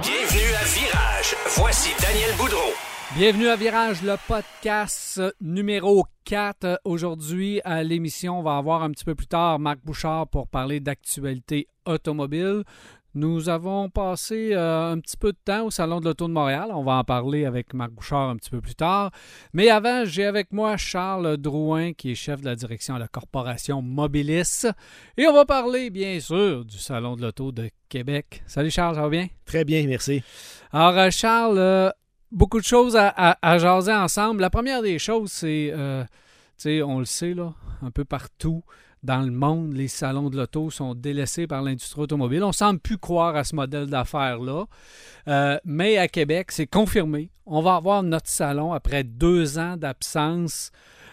Bienvenue à Virage. Voici Daniel Boudreau. Bienvenue à Virage, le podcast numéro 4. Aujourd'hui, à l'émission, on va avoir un petit peu plus tard Marc Bouchard pour parler d'actualité automobile. Nous avons passé euh, un petit peu de temps au Salon de l'Auto de Montréal. On va en parler avec Marc Bouchard un petit peu plus tard. Mais avant, j'ai avec moi Charles Drouin, qui est chef de la direction de la corporation Mobilis. Et on va parler, bien sûr, du Salon de l'Auto de Québec. Salut Charles, ça va bien? Très bien, merci. Alors, euh, Charles, euh, beaucoup de choses à, à- à jaser ensemble. La première des choses, c'est, euh, tu sais, on le sait, là, un peu partout dans le monde, les salons de l'auto sont délaissés par l'industrie automobile. On ne semble plus croire à ce modèle d'affaires-là. Euh, mais à Québec, c'est confirmé. On va avoir notre salon après deux ans d'absence.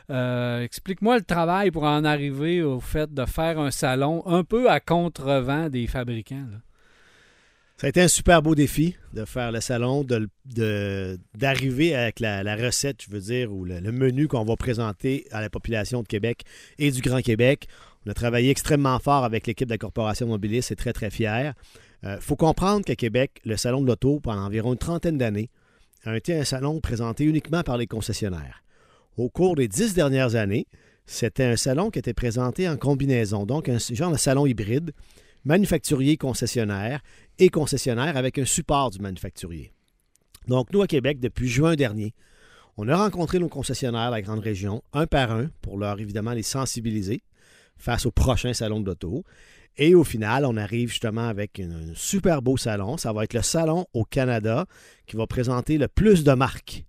Euh, Explique-moi le travail pour en arriver au fait de faire un salon un peu à contrevent des fabricants. Ça a été un super beau défi de faire le salon, d'arriver avec la, recette, je veux dire, ou le, menu qu'on va présenter à la population de Québec et du Grand Québec. On a travaillé extrêmement fort avec l'équipe de la Corporation Mobilis, c'est très, très fier. Il faut comprendre qu'à Québec, le salon de l'auto, pendant environ une trentaine d'années, a été un salon présenté uniquement par les concessionnaires. Au cours des dix dernières années, c'était un salon qui était présenté en combinaison, donc un genre de salon hybride, manufacturier concessionnaire et concessionnaire avec un support du manufacturier. Donc, nous, à Québec, depuis juin dernier, on a rencontré nos concessionnaires de la grande région, un par un, pour leur, évidemment, les sensibiliser face au prochain salon de l'auto. Et au final, on arrive justement avec un, un super beau salon. Ça va être le salon au Canada qui va présenter le plus de marques.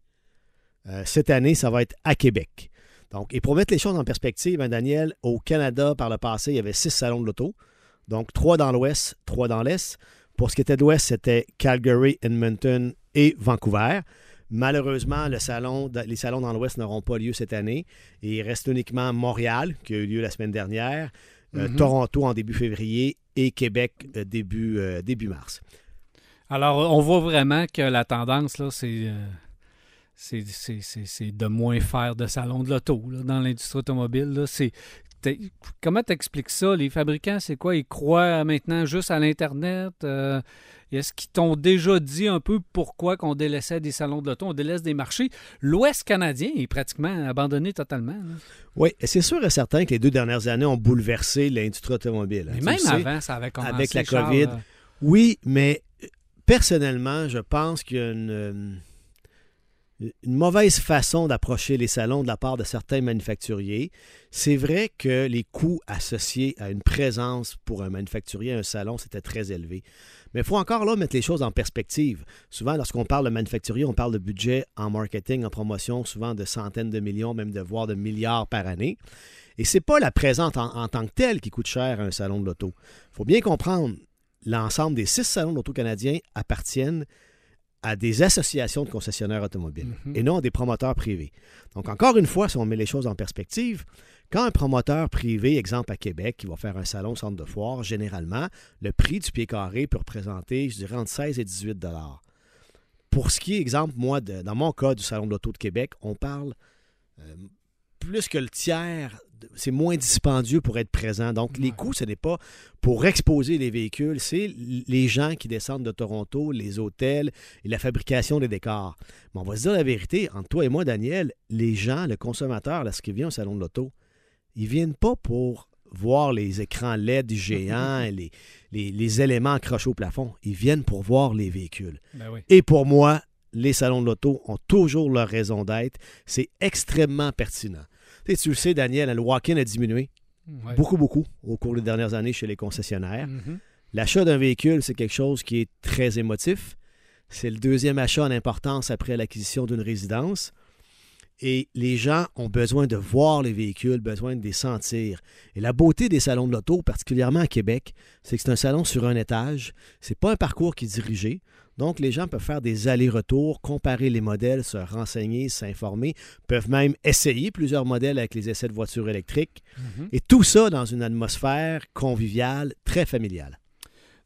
Euh, cette année, ça va être à Québec. Donc, et pour mettre les choses en perspective, hein, Daniel, au Canada, par le passé, il y avait six salons de l'auto. Donc, trois dans l'ouest, trois dans l'est. Pour ce qui était de l'ouest, c'était Calgary, Edmonton et Vancouver. Malheureusement, le salon, les salons dans l'ouest n'auront pas lieu cette année. Et il reste uniquement Montréal, qui a eu lieu la semaine dernière, euh, Mhm. Toronto en début février et Québec euh, début, euh, début mars. Alors, on voit vraiment que la tendance, là, c'est. c'est- c'est c'est- c'est de moins faire de salon de l'auto dans l'industrie automobile. là. C'est- Comment tu expliques ça? Les fabricants, c'est quoi? Ils croient maintenant juste à l'Internet? Euh, Est-ce qu'ils t'ont déjà dit un peu pourquoi qu'on délaissait des salons de l'auto? On délaisse des marchés? L'Ouest canadien est pratiquement abandonné totalement. là. Oui, c'est sûr et certain que les deux dernières années ont bouleversé l'industrie automobile. hein. Mais même sais. avant, ça avait commencé. avec la Charles, COVID. euh, Oui, mais euh, personnellement, je pense qu'il y a une, une mauvaise façon d'approcher les salons de la part de certains manufacturiers. C'est vrai que les coûts associés à une présence pour un manufacturier à un salon, c'était très élevé. Mais il faut encore là mettre les choses en perspective. Souvent, lorsqu'on parle de manufacturier, on parle de budget en marketing, en promotion, souvent de centaines de millions, même de voire de milliards par année. Et c'est pas la présence en, tant que telle qui coûte cher à un salon de l'auto. Il faut bien comprendre, l'ensemble des six salons d'auto canadiens appartiennent à des associations de concessionnaires automobiles Mhm. et non à des promoteurs privés. Donc, encore une fois, si on met les choses en perspective, quand un promoteur privé, exemple à Québec, qui va faire un salon centre de foire, généralement, le prix du pied carré peut représenter, je dirais, entre 16 et 18 dollars. Pour ce qui est, exemple, moi, de- dans mon cas du Salon de l'Auto de Québec, on parle euh, plus que le tiers, c'est moins dispendieux pour être présent. Donc, les coûts, ce n'est pas pour exposer les véhicules, c'est les gens qui descendent de Toronto, les hôtels et la fabrication des décors. Mais on va se dire la vérité, entre toi et moi, Daniel, les gens, le consommateur, lorsqu'il vient au Salon de l'Auto, ils viennent pas pour voir les écrans LED géants, et les, les, les éléments accrochés au plafond. Ils viennent pour voir les véhicules. ben oui. Et pour moi, les salons de l'auto ont toujours leur raison d'être. C'est extrêmement pertinent. Tu, sais, tu le sais, Daniel, le walk-in a diminué Ouais. beaucoup, beaucoup au cours des dernières années chez les concessionnaires. Mhm. L'achat d'un véhicule, c'est quelque chose qui est très émotif. C'est le deuxième achat en importance après l'acquisition d'une résidence. Et les gens ont besoin de voir les véhicules, besoin de les sentir. Et la beauté des salons de l'auto, particulièrement à Québec, c'est que c'est un salon sur un étage. C'est pas un parcours qui est dirigé. Donc, les gens peuvent faire des allers-retours, comparer les modèles, se renseigner, s'informer, peuvent même essayer plusieurs modèles avec les essais de voitures électriques. Mhm. Et tout ça dans une atmosphère conviviale, très familiale.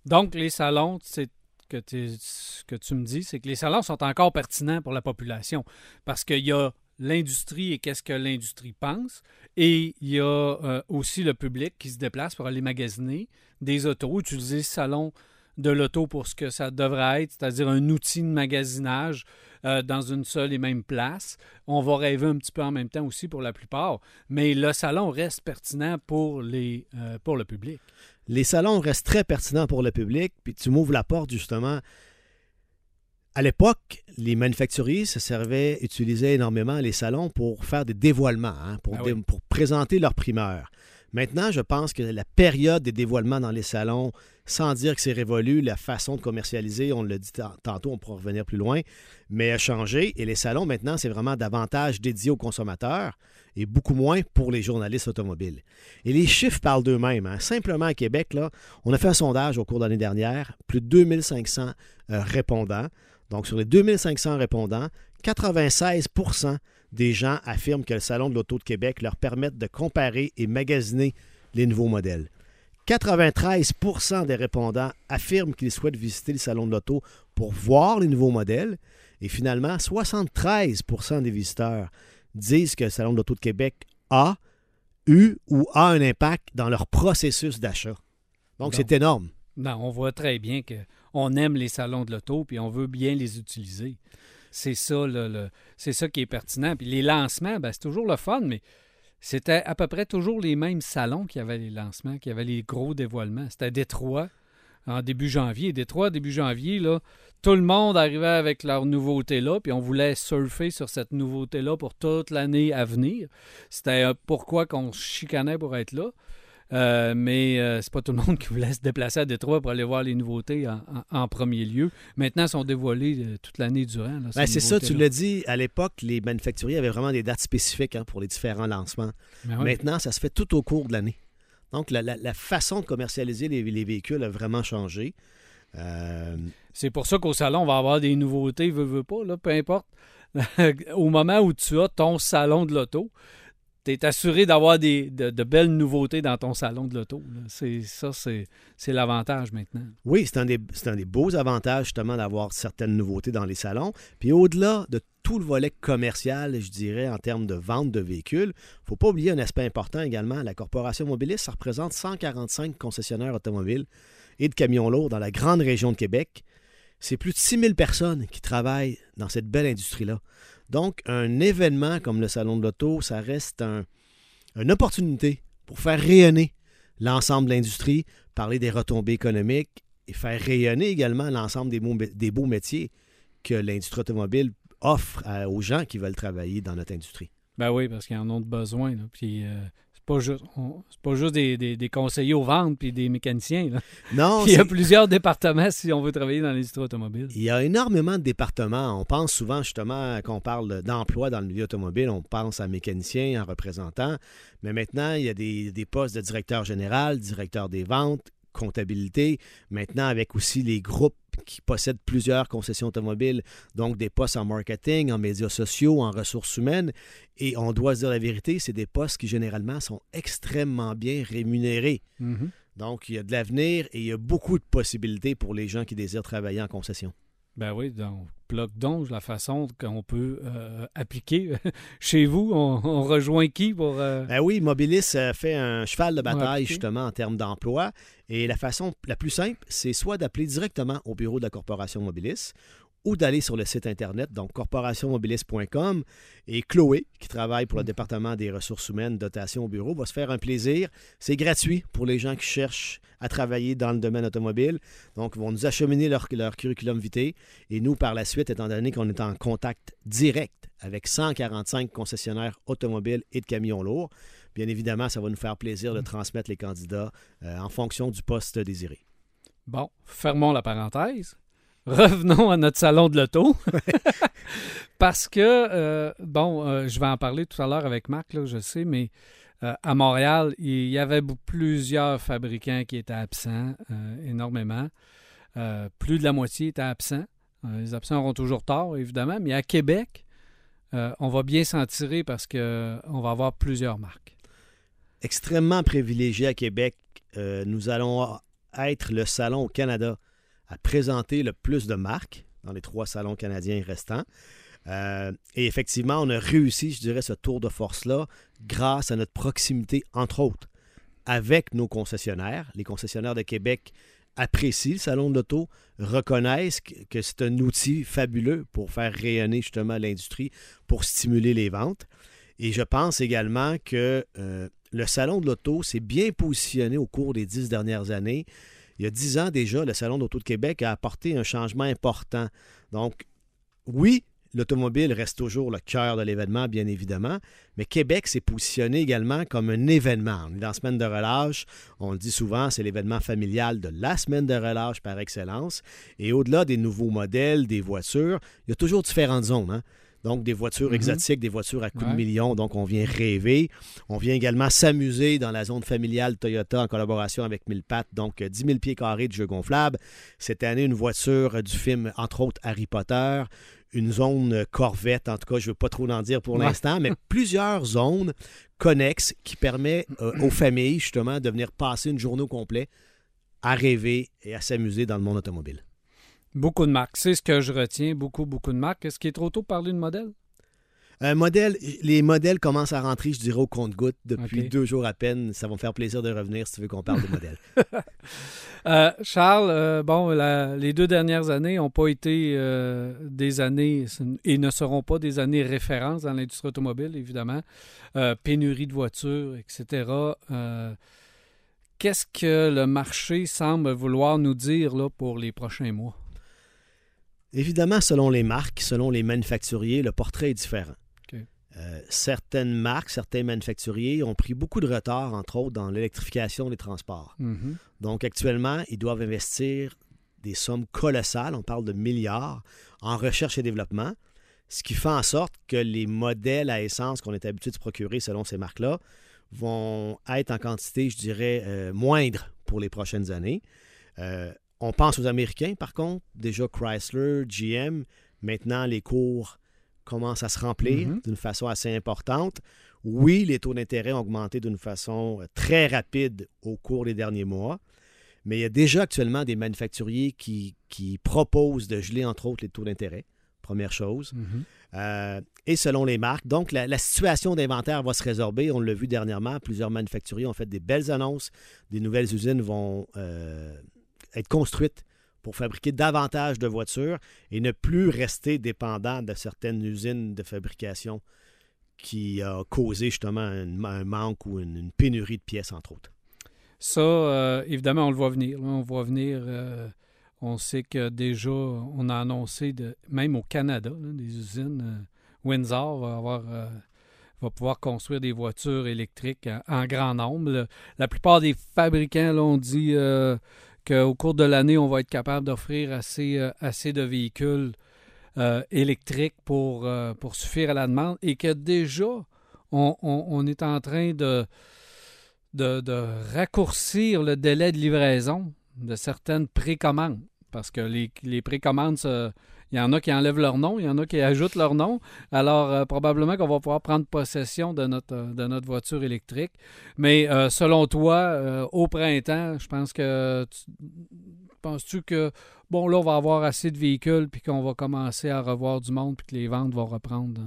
Donc, les salons, c'est que, ce que tu me dis, c'est que les salons sont encore pertinents pour la population parce qu'il y a l'industrie et qu'est-ce que l'industrie pense, et il y a euh, aussi le public qui se déplace pour aller magasiner des autos, utiliser le salon de l'auto pour ce que ça devrait être, c'est-à-dire un outil de magasinage euh, dans une seule et même place. On va rêver un petit peu en même temps aussi pour la plupart, mais le salon reste pertinent pour, les, euh, pour le public. Les salons restent très pertinents pour le public, puis tu m'ouvres la porte justement. À l'époque, les manufacturiers se servaient, utilisaient énormément les salons pour faire des dévoilements, hein, pour, Ah dé- pour présenter leurs primeurs. Maintenant, je pense que la période des dévoilements dans les salons, sans dire que c'est révolu, la façon de commercialiser, on l'a dit tan- tantôt, on pourra revenir plus loin, mais a changé. Et les salons, maintenant, c'est vraiment davantage dédié aux consommateurs et beaucoup moins pour les journalistes automobiles. Et les chiffres parlent d'eux-mêmes. hein. Simplement à Québec, on a fait un sondage au cours de l'année dernière, plus de 2500 euh, répondants. Donc, sur les 2500 répondants, 96 des gens affirment que le Salon de l'Auto de Québec leur permet de comparer et magasiner les nouveaux modèles. 93% des répondants affirment qu'ils souhaitent visiter le Salon de l'Auto pour voir les nouveaux modèles. Et finalement, 73% des visiteurs disent que le Salon de l'Auto de Québec a eu ou a un impact dans leur processus d'achat. Donc, c'est énorme. Non, on voit très bien qu'on aime les salons de l'auto puis on veut bien les utiliser. C'est ça, le, qui est pertinent. Les lancements, ben, c'est toujours le fun, mais c'était à peu près toujours les mêmes salons qui avaient les lancements, qui avaient les gros dévoilements. C'était Détroit en début janvier. Détroit, début janvier, là, tout le monde arrivait avec leur nouveauté là, puis on voulait surfer sur cette nouveauté-là pour toute l'année à venir. C'était euh, pourquoi qu'on se chicanait pour être là? Euh, mais euh, c'est pas tout le monde qui voulait se déplacer à Détroit pour aller voir les nouveautés en, en- en premier lieu. Maintenant, elles sont dévoilées euh, toute l'année durant. Ben, ces c'est ça, tu l'as dit, à l'époque, les manufacturiers avaient vraiment des dates spécifiques hein, pour les différents lancements. Ben oui. Maintenant, ça se fait tout au cours de l'année. Donc, la, la- la façon de commercialiser les, les véhicules a vraiment changé. Euh, C'est pour ça qu'au salon, on va avoir des nouveautés, veux, veux pas, là, peu importe. Au moment où tu as ton salon de l'auto, tu es assuré d'avoir de, belles nouveautés dans ton salon de l'auto. C'est, ça, c'est, l'avantage maintenant. oui, c'est un, des, un des beaux avantages, justement, d'avoir certaines nouveautés dans les salons. Puis au-delà de tout le volet commercial, je dirais, en termes de vente de véhicules, il ne faut pas oublier un aspect important également. La Corporation Mobiliste, ça représente 145 concessionnaires automobiles et de camions lourds dans la grande région de Québec. C'est plus de 6000 personnes qui travaillent dans cette belle industrie-là. Donc, un événement comme le Salon de l'Auto, ça reste un- une opportunité pour faire rayonner l'ensemble de l'industrie, parler des retombées économiques et faire rayonner également l'ensemble des, beaux- métiers que l'industrie automobile offre aux gens qui veulent travailler dans notre industrie. Ben oui, parce qu'ils en ont besoin. Puis euh, pas juste, on- pas juste des, des- des conseillers aux ventes puis des mécaniciens. là. Non, Il y a plusieurs départements si on veut travailler dans l'industrie automobile. Il y a énormément de départements. On pense souvent justement quand on parle d'emploi dans le milieu automobile, on pense à mécanicien, en représentant. Mais maintenant, il y a des, des postes de directeur général, directeur des ventes, comptabilité. Maintenant, avec aussi les groupes qui possèdent plusieurs concessions automobiles, donc des postes en marketing, en médias sociaux, en ressources humaines. Et on doit se dire la vérité, c'est des postes qui généralement sont extrêmement bien rémunérés. Mhm. Donc, il y a de l'avenir et il y a beaucoup de possibilités pour les gens qui désirent travailler en concession. Ben oui, donc, bloque donc la façon qu'on peut euh, appliquer. Chez vous, on, on rejoint qui pour. euh, Ben oui, Mobilis euh, fait un cheval de bataille justement en termes d'emploi. Et la façon la plus simple, c'est soit d'appeler directement au bureau de la Corporation Mobilis ou d'aller sur le site Internet, donc corporationmobilis.com. Et Chloé, qui travaille pour le département des ressources humaines, dotation au bureau, va se faire un plaisir. C'est gratuit pour les gens qui cherchent à travailler dans le domaine automobile. Donc, ils vont nous acheminer leur, leur curriculum vitae. Et nous, par la suite, étant donné qu'on est en contact direct avec 145 concessionnaires automobiles et de camions lourds, bien évidemment, ça va nous faire plaisir de transmettre les candidats euh, en fonction du poste désiré. Bon, fermons la parenthèse. Revenons à notre salon de l'auto. Parce que, euh, bon, euh, je vais en parler tout à l'heure avec Marc, là, je sais, mais euh, à Montréal, il y avait plusieurs fabricants qui étaient absents, énormément. Plus de la moitié étaient absents. Les absents auront toujours tort, évidemment, mais à Québec, on va bien s'en tirer parce qu'on va avoir plusieurs marques. extrêmement privilégié à Québec. Nous allons être le salon au Canada à présenter le plus de marques dans les trois salons canadiens restants. Euh, et effectivement, on a réussi, je dirais, ce tour de force-là grâce à notre proximité, entre autres, avec nos concessionnaires. Les concessionnaires de Québec apprécient le salon de l'auto, reconnaissent que c'est un outil fabuleux pour faire rayonner justement l'industrie, pour stimuler les ventes. Et je pense également que euh, le Salon de l'Auto s'est bien positionné au cours des dix dernières années. Il y a dix ans déjà, le Salon de l'Auto de Québec a apporté un changement important. Donc, oui, l'automobile reste toujours le cœur de l'événement, bien évidemment, mais Québec s'est positionné également comme un événement. Dans la semaine de relâche. On le dit souvent, c'est l'événement familial de la semaine de relâche par excellence. Et au-delà des nouveaux modèles, des voitures, il y a toujours différentes zones. hein. Donc, des voitures Mhm. exotiques, des voitures à coups Ouais. de millions. Donc, on vient rêver. On vient également s'amuser dans la zone familiale Toyota en collaboration avec Mille Pattes. Donc, euh, 10 000 pieds carrés de jeux gonflables. Cette année, une voiture euh, du film, entre autres, Harry Potter. Une zone euh, Corvette, en tout cas, je ne veux pas trop en dire pour Ouais. l'instant, mais plusieurs zones connexes qui permettent euh, aux familles, justement, de venir passer une journée au complet à rêver et à s'amuser dans le monde automobile. Beaucoup de marques. C'est ce que je retiens. Beaucoup, beaucoup de marques. Est-ce qu'il est trop tôt de parler de modèle? Un modèle, les modèles commencent à rentrer, je dirais, au compte-goutte depuis deux jours à peine. Ça va me faire plaisir de revenir si tu veux qu'on parle de modèles. Euh, Charles, euh, bon, la- les deux dernières années n'ont pas été euh, des années et ne seront pas des années références dans l'industrie automobile, évidemment. Pénurie de voitures, etc. Qu'est-ce que le marché semble vouloir nous dire là, pour les prochains mois? Évidemment, selon les marques, selon les manufacturiers, le portrait est différent. Euh, certaines marques, certains manufacturiers ont pris beaucoup de retard, entre autres, dans l'électrification des transports. Mhm. Donc, actuellement, ils doivent investir des sommes colossales, on parle de milliards, en recherche et développement, ce qui fait en sorte que les modèles à essence qu'on est habitué de se procurer selon ces marques-là vont être en quantité, je dirais, euh, moindre pour les prochaines années. Euh, on pense aux Américains, par contre, déjà Chrysler, GM, maintenant les cours commencent à se remplir Mhm. d'une façon assez importante. Oui, les taux d'intérêt ont augmenté d'une façon très rapide au cours des derniers mois, mais il y a déjà actuellement des manufacturiers qui, qui proposent de geler, entre autres, les taux d'intérêt. Première chose. Mhm. Euh, et selon les marques. Donc, la, la situation d'inventaire va se résorber. On l'a vu dernièrement. Plusieurs manufacturiers ont fait des belles annonces. Des nouvelles usines vont euh, être construites pour fabriquer davantage de voitures et ne plus rester dépendant de certaines usines de fabrication qui a causé justement un, manque ou une, pénurie de pièces, entre autres. Ça, euh, évidemment, on le voit venir. On voit venir. euh, on sait que déjà, on a annoncé, même au Canada, des usines. euh, Windsor va, avoir, va pouvoir construire des voitures électriques en, grand nombre. La plupart des fabricants là, ont dit qu'au cours de l'année, on va être capable d'offrir assez, euh, assez de véhicules euh, électriques pour, euh, pour suffire à la demande et que déjà, on, on- est en train de de, raccourcir le délai de livraison de certaines précommandes. Parce que les, les précommandes, ça- il y en a qui enlèvent leur nom, il y en a qui ajoutent leur nom. Alors, euh, probablement qu'on va pouvoir prendre possession de notre, euh, de notre voiture électrique. Mais euh, selon toi, euh, au printemps, je pense que. tu- Penses-tu que, bon, là, on va avoir assez de véhicules, puis qu'on va commencer à revoir du monde, puis que les ventes vont reprendre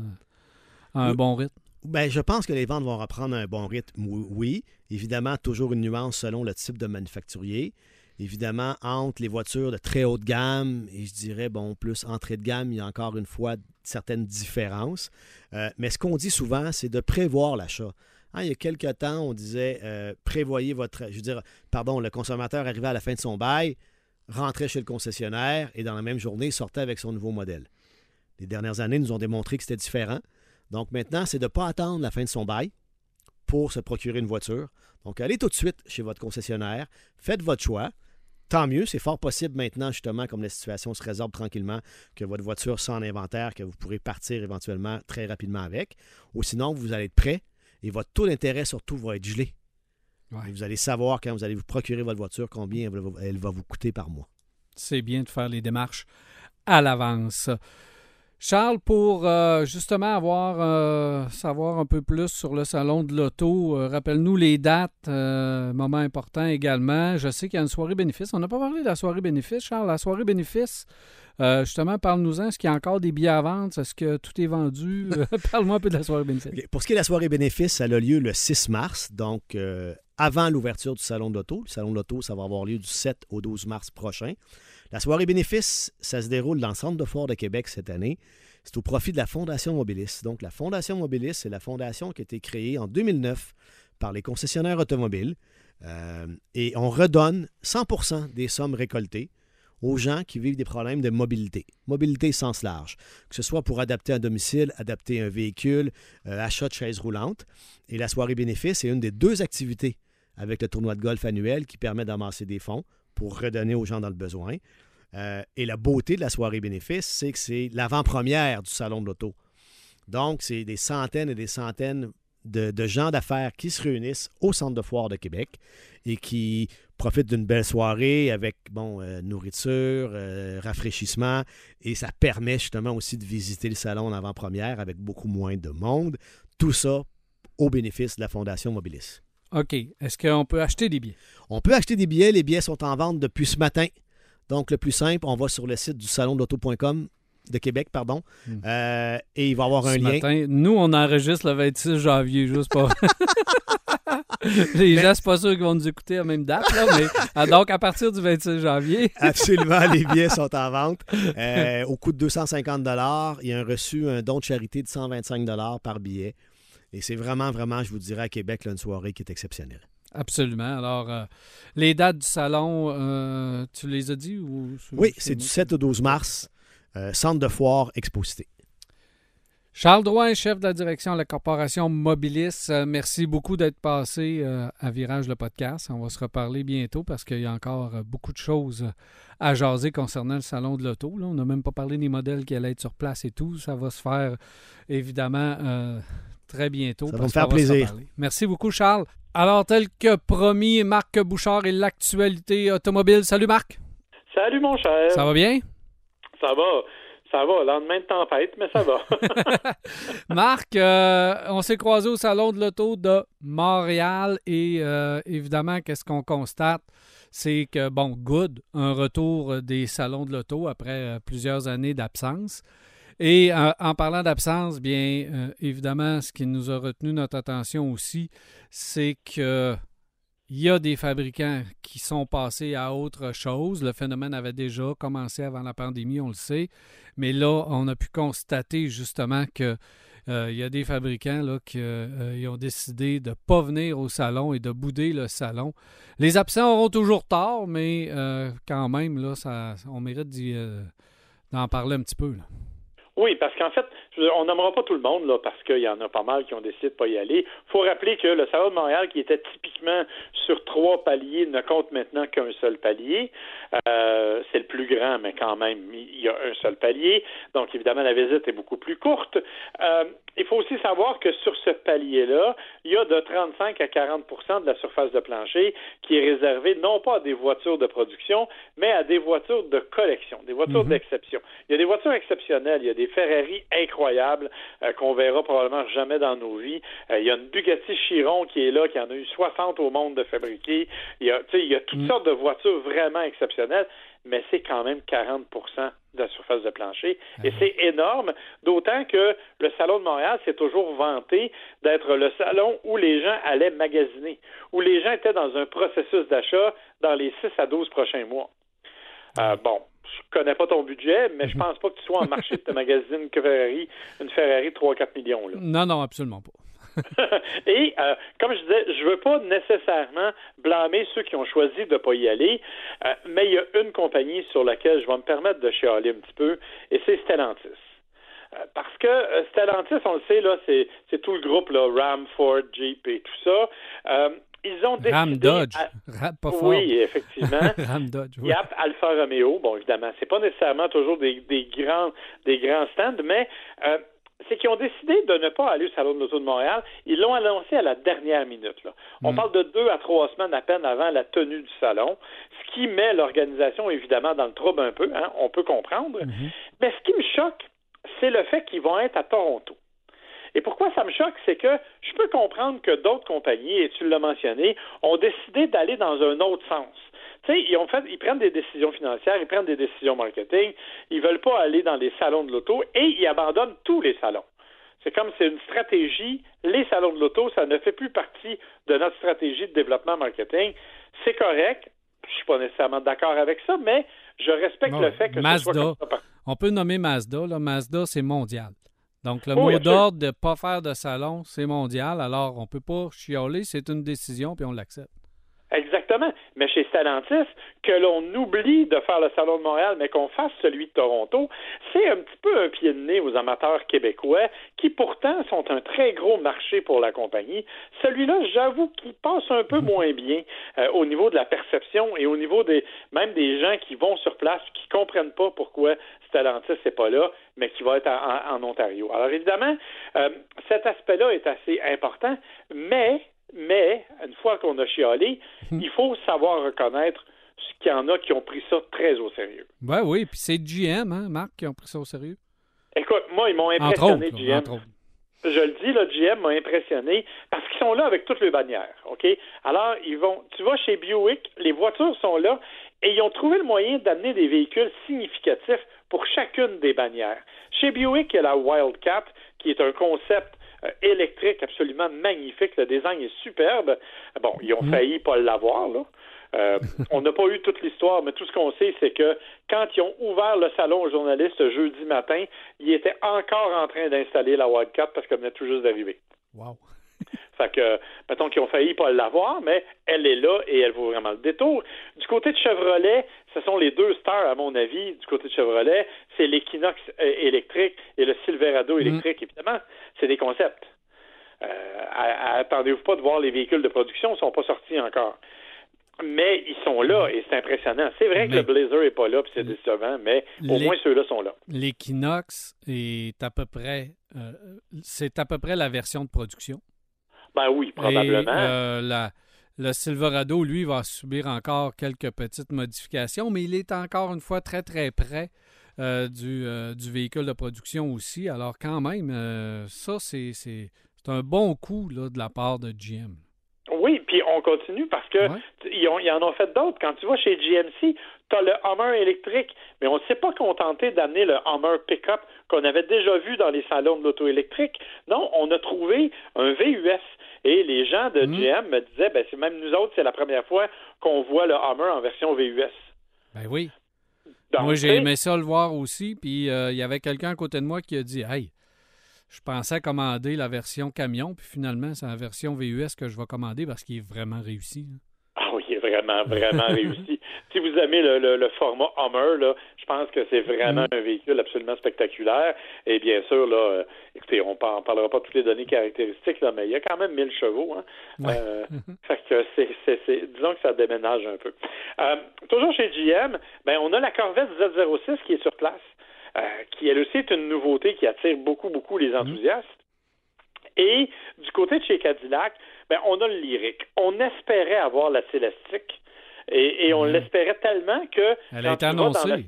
à un Oui. bon rythme? Ben, je pense que les ventes vont reprendre un bon rythme, oui. oui. Évidemment, toujours une nuance selon le type de manufacturier. Évidemment, entre les voitures de très haute gamme et je dirais, bon, plus entrée de gamme, il y a encore une fois certaines différences. Euh, mais ce qu'on dit souvent, c'est de prévoir l'achat. Hein, il y a quelques temps, on disait, euh, prévoyez votre... Je veux dire, pardon, le consommateur arrivait à la fin de son bail, rentrait chez le concessionnaire et dans la même journée, sortait avec son nouveau modèle. Les dernières années nous ont démontré que c'était différent. Donc maintenant, c'est de ne pas attendre la fin de son bail pour se procurer une voiture. Donc allez tout de suite chez votre concessionnaire, faites votre choix, tant mieux, c'est fort possible maintenant, justement, comme la situation se résorbe tranquillement, que votre voiture soit en inventaire, que vous pourrez partir éventuellement très rapidement avec. Ou sinon, vous allez être prêt et votre taux d'intérêt surtout va être gelé. Ouais. Vous allez savoir quand vous allez vous procurer votre voiture combien elle va vous coûter par mois. C'est bien de faire les démarches à l'avance. Charles, pour euh, justement avoir euh, savoir un peu plus sur le salon de l'auto, euh, rappelle-nous les dates, moment important également. Je sais qu'il y a une soirée bénéfice. On n'a pas parlé de la soirée bénéfice, Charles. La soirée bénéfice, justement, parle-nous-en. Est-ce qu'il y a encore des billets à vendre? Est-ce que tout est vendu? Parle-moi un peu de la soirée bénéfice. Pour ce qui est de la soirée bénéfice, elle a lieu le 6 mars, donc avant l'ouverture du Salon de l'Auto. Le Salon de l'Auto, ça va avoir lieu du 7 au 12 mars prochain. La soirée bénéfice, ça se déroule dans le Centre de foire de Québec cette année. C'est au profit de la Fondation Mobilis. Donc, la Fondation Mobilis, c'est la fondation qui a été créée en 2009 par les concessionnaires automobiles. Euh, et on redonne 100% des sommes récoltées aux gens qui vivent des problèmes de mobilité. Mobilité sens large. Que ce soit pour adapter un domicile, adapter un véhicule, euh, achat de chaises roulantes. Et la soirée bénéfice est une des deux activités avec le tournoi de golf annuel qui permet d'amasser des fonds pour redonner aux gens dans le besoin. Euh, et la beauté de la soirée bénéfice, c'est que c'est l'avant-première du Salon de l'Auto. Donc, c'est des centaines et des centaines de, gens d'affaires qui se réunissent au Centre de foire de Québec et qui profitent d'une belle soirée avec bon, euh, nourriture, euh, rafraîchissement. Et ça permet justement aussi de visiter le salon en avant-première avec beaucoup moins de monde. Tout ça au bénéfice de la Fondation Mobilis. OK. Est-ce qu'on peut acheter des billets? On peut acheter des billets. Les billets sont en vente depuis ce matin. Donc, le plus simple, on va sur le site du salon de l'auto.com de Québec, pardon, Hmm. Euh, et il va y avoir un Ce lien. matin, nous, on enregistre le 26 janvier, juste pas. Les gens, c'est pas sûr qu'ils vont nous écouter à la même date, là, mais ah, donc à partir du 26 janvier. Absolument, les billets sont en vente euh, au coût de 250 Il y a un reçu, un don de charité de 125 par billet. Et c'est vraiment, vraiment, je vous dirais, à Québec, là, une soirée qui est exceptionnelle. Absolument. Alors, euh, les dates du salon, euh, tu les as dit ou Oui, c'est du 7 au 12 mars, euh, centre de foire Exposité. Charles Drouin, chef de la direction de la corporation Mobilis, merci beaucoup d'être passé à Virage le podcast. On va se reparler bientôt parce qu'il y a encore beaucoup de choses à jaser concernant le salon de l'auto. On n'a même pas parlé des modèles qui allaient être sur place et tout. Ça va se faire évidemment très bientôt. Ça va me faire plaisir. Merci beaucoup, Charles. Alors, tel que promis, Marc Bouchard et l'actualité automobile. Salut, Marc. Salut mon cher. Ça va bien? Ça va. Ça va. Lendemain de tempête, mais ça va. Marc, euh, on s'est croisé au Salon de l'Auto de Montréal et euh, évidemment, qu'est-ce qu'on constate? C'est que, bon, good, un retour des salons de l'auto après euh, plusieurs années d'absence. Et en parlant d'absence, bien euh, évidemment, ce qui nous a retenu notre attention aussi, c'est que il y a des fabricants qui sont passés à autre chose. Le phénomène avait déjà commencé avant la pandémie, on le sait. Mais là, on a pu constater justement que euh, il y a des fabricants là, qui euh, ont décidé de ne pas venir au salon et de bouder le salon. Les absents auront toujours tort, mais quand même, là, ça, on mérite d'en parler un petit peu. Oui, parce qu'en fait, on nommera pas tout le monde là, parce qu'il y en a pas mal qui ont décidé de pas y aller. faut rappeler que le Salon de Montréal, qui était typiquement sur trois paliers, ne compte maintenant qu'un seul palier. Euh, c'est le plus grand, mais quand même, il y a un seul palier. Donc, évidemment, la visite est beaucoup plus courte. Euh, il faut aussi savoir que sur ce palier-là, il y a de 35 à 40% de la surface de plancher qui est réservée non pas à des voitures de production, mais à des voitures de collection, des voitures Mhm. d'exception. Il y a des voitures exceptionnelles, il y a des Ferrari incroyables euh, qu'on verra probablement jamais dans nos vies. Euh, il y a une Bugatti Chiron qui est là, qui en a eu 60 au monde de fabriquer. Il y a, y toutes Mhm. sortes de voitures vraiment exceptionnelles, mais c'est quand même 40% de la surface de plancher. Et c'est énorme, d'autant que le Salon de Montréal s'est toujours vanté d'être le salon où les gens allaient magasiner, où les gens étaient dans un processus d'achat dans les 6 à 12 prochains mois. Euh, bon, je connais pas ton budget, mais je pense pas que tu sois en marché de te magasiner une Ferrari, une Ferrari 3-4 millions. Là. Non, non, absolument pas. Et euh, comme je disais, je veux pas nécessairement blâmer ceux qui ont choisi de ne pas y aller, euh, mais il y a une compagnie sur laquelle je vais me permettre de chialer un petit peu, et c'est Stellantis. Euh, Parce que Stellantis, on le sait, là, c'est, c'est tout le groupe, là, Ram, Ford, Jeep et tout ça. Ils ont décidé... Ram Dodge. à- pas fort. Oui, effectivement. Ram Dodge, oui. Alfa Romeo, bon évidemment, c'est pas nécessairement toujours des, des grands des grands stands, mais euh, c'est qu'ils ont décidé de ne pas aller au Salon de l'Auto de Montréal. Ils l'ont annoncé à la dernière minute. Là. On Mm. parle de deux à trois semaines à peine avant la tenue du salon, ce qui met l'organisation évidemment dans le trouble un peu, hein, on peut comprendre. Mhm. Mais ce qui me choque, c'est le fait qu'ils vont être à Toronto. Et pourquoi ça me choque, c'est que je peux comprendre que d'autres compagnies, et tu l'as mentionné, ont décidé d'aller dans un autre sens. Tu sais, ils ont fait, ils prennent des décisions financières, ils prennent des décisions marketing, ils veulent pas aller dans les salons de l'auto et ils abandonnent tous les salons. C'est comme c'est une stratégie. Les salons de l'auto, ça ne fait plus partie de notre stratégie de développement marketing. C'est correct. Je suis pas nécessairement d'accord avec ça, mais je respecte le fait que ce Mazda. soit comme ça. par- On peut nommer Mazda. Là. Mazda, c'est mondial. Donc, le Oui, mot d'ordre de ne pas faire de salon, c'est mondial. Alors, on peut pas chialer. C'est une décision, puis on l'accepte. Exactement. Mais chez Stellantis, que l'on oublie de faire le Salon de Montréal, mais qu'on fasse celui de Toronto, c'est un petit peu un pied de nez aux amateurs québécois, qui pourtant sont un très gros marché pour la compagnie. Celui-là, j'avoue qu'il passe un peu moins bien euh, au niveau de la perception et au niveau des même des gens qui vont sur place, qui comprennent pas pourquoi Stellantis n'est pas là, mais qui va être en, en- en Ontario. Alors évidemment, euh, cet aspect-là est assez important, mais mais, une fois qu'on a chialé, il faut savoir reconnaître ce qu'il y en a qui ont pris ça très au sérieux. Ben oui, puis c'est GM, hein, Marc, qui ont pris ça au sérieux. Écoute, moi, ils m'ont Entre impressionné, autres. GM. entre autres. Je le dis, le GM m'a impressionné parce qu'ils sont là avec toutes les bannières, OK? Alors, ils vont, tu vas chez Buick, les voitures sont là et ils ont trouvé le moyen d'amener des véhicules significatifs pour chacune des bannières. Chez Buick, il y a la Wildcat, qui est un concept électrique absolument magnifique. Le design est superbe. Bon, ils ont failli pas l'avoir, là. Euh, on n'a pas eu toute l'histoire, mais tout ce qu'on sait, c'est que quand ils ont ouvert le salon aux journalistes jeudi matin, ils étaient encore en train d'installer la Wildcat parce qu'elle venait tout juste d'arriver. Wow. Fait que, mettons qu'ils ont failli pas l'avoir, mais elle est là et elle vaut vraiment le détour. Du côté de Chevrolet, ce sont les deux stars, à mon avis, du côté de Chevrolet. C'est l'Equinox euh, électrique et le Silverado électrique, évidemment. C'est des concepts. Euh, Attendez-vous pas de voir les véhicules de production, ils sont pas sortis encore. Mais ils sont là et c'est impressionnant. C'est vrai que le Blazer est pas là, puis c'est décevant, mais au moins ceux-là sont là. L'Equinox est à peu près, euh, c'est à peu près la version de production. Ben oui, Et, probablement. euh, la- le Silverado, lui, va subir encore quelques petites modifications, mais il est encore une fois très, très près euh, du, euh, du véhicule de production aussi. Alors, quand même, ça, c'est un bon coup là, de la part de GM. Oui, puis on continue parce que Ouais. ils, ont- ils en ont fait d'autres. Quand tu vas chez GMC, tu as le Hummer électrique, mais on ne s'est pas contenté d'amener le Hummer Pickup qu'on avait déjà vu dans les salons de l'auto électrique. Non, on a trouvé un VUS. Et les gens de. GM me disaient, ben, c'est même nous autres, c'est la première fois qu'on voit le Hummer en version VUS. Ben oui. Donc, moi, j'ai aimé ça le voir aussi. Puis, euh, il y avait quelqu'un à côté de moi qui a dit Hey, je pensais commander la version camion, puis finalement, c'est la version VUS que je vais commander parce qu'il est vraiment réussi. hein. Ah oui, il est vraiment, vraiment réussi. Si vous aimez le, le- le format Hummer, là, je pense que c'est vraiment Mm. un véhicule absolument spectaculaire. Et bien sûr, là, euh, écoutez, on ne parlera pas de toutes les données caractéristiques, là, mais il y a quand même 1000 chevaux. Hein? Ouais. Euh, fait que c'est- disons que ça déménage un peu. Euh, toujours chez GM, ben, on a la Corvette Z06 qui est sur place, euh, qui elle aussi est une nouveauté qui attire beaucoup, beaucoup les enthousiastes. Et du côté de chez Cadillac, ben, on a le lyrique. On espérait avoir la célestique. Et, et on Mhm. l'espérait tellement que. Elle a été annoncée.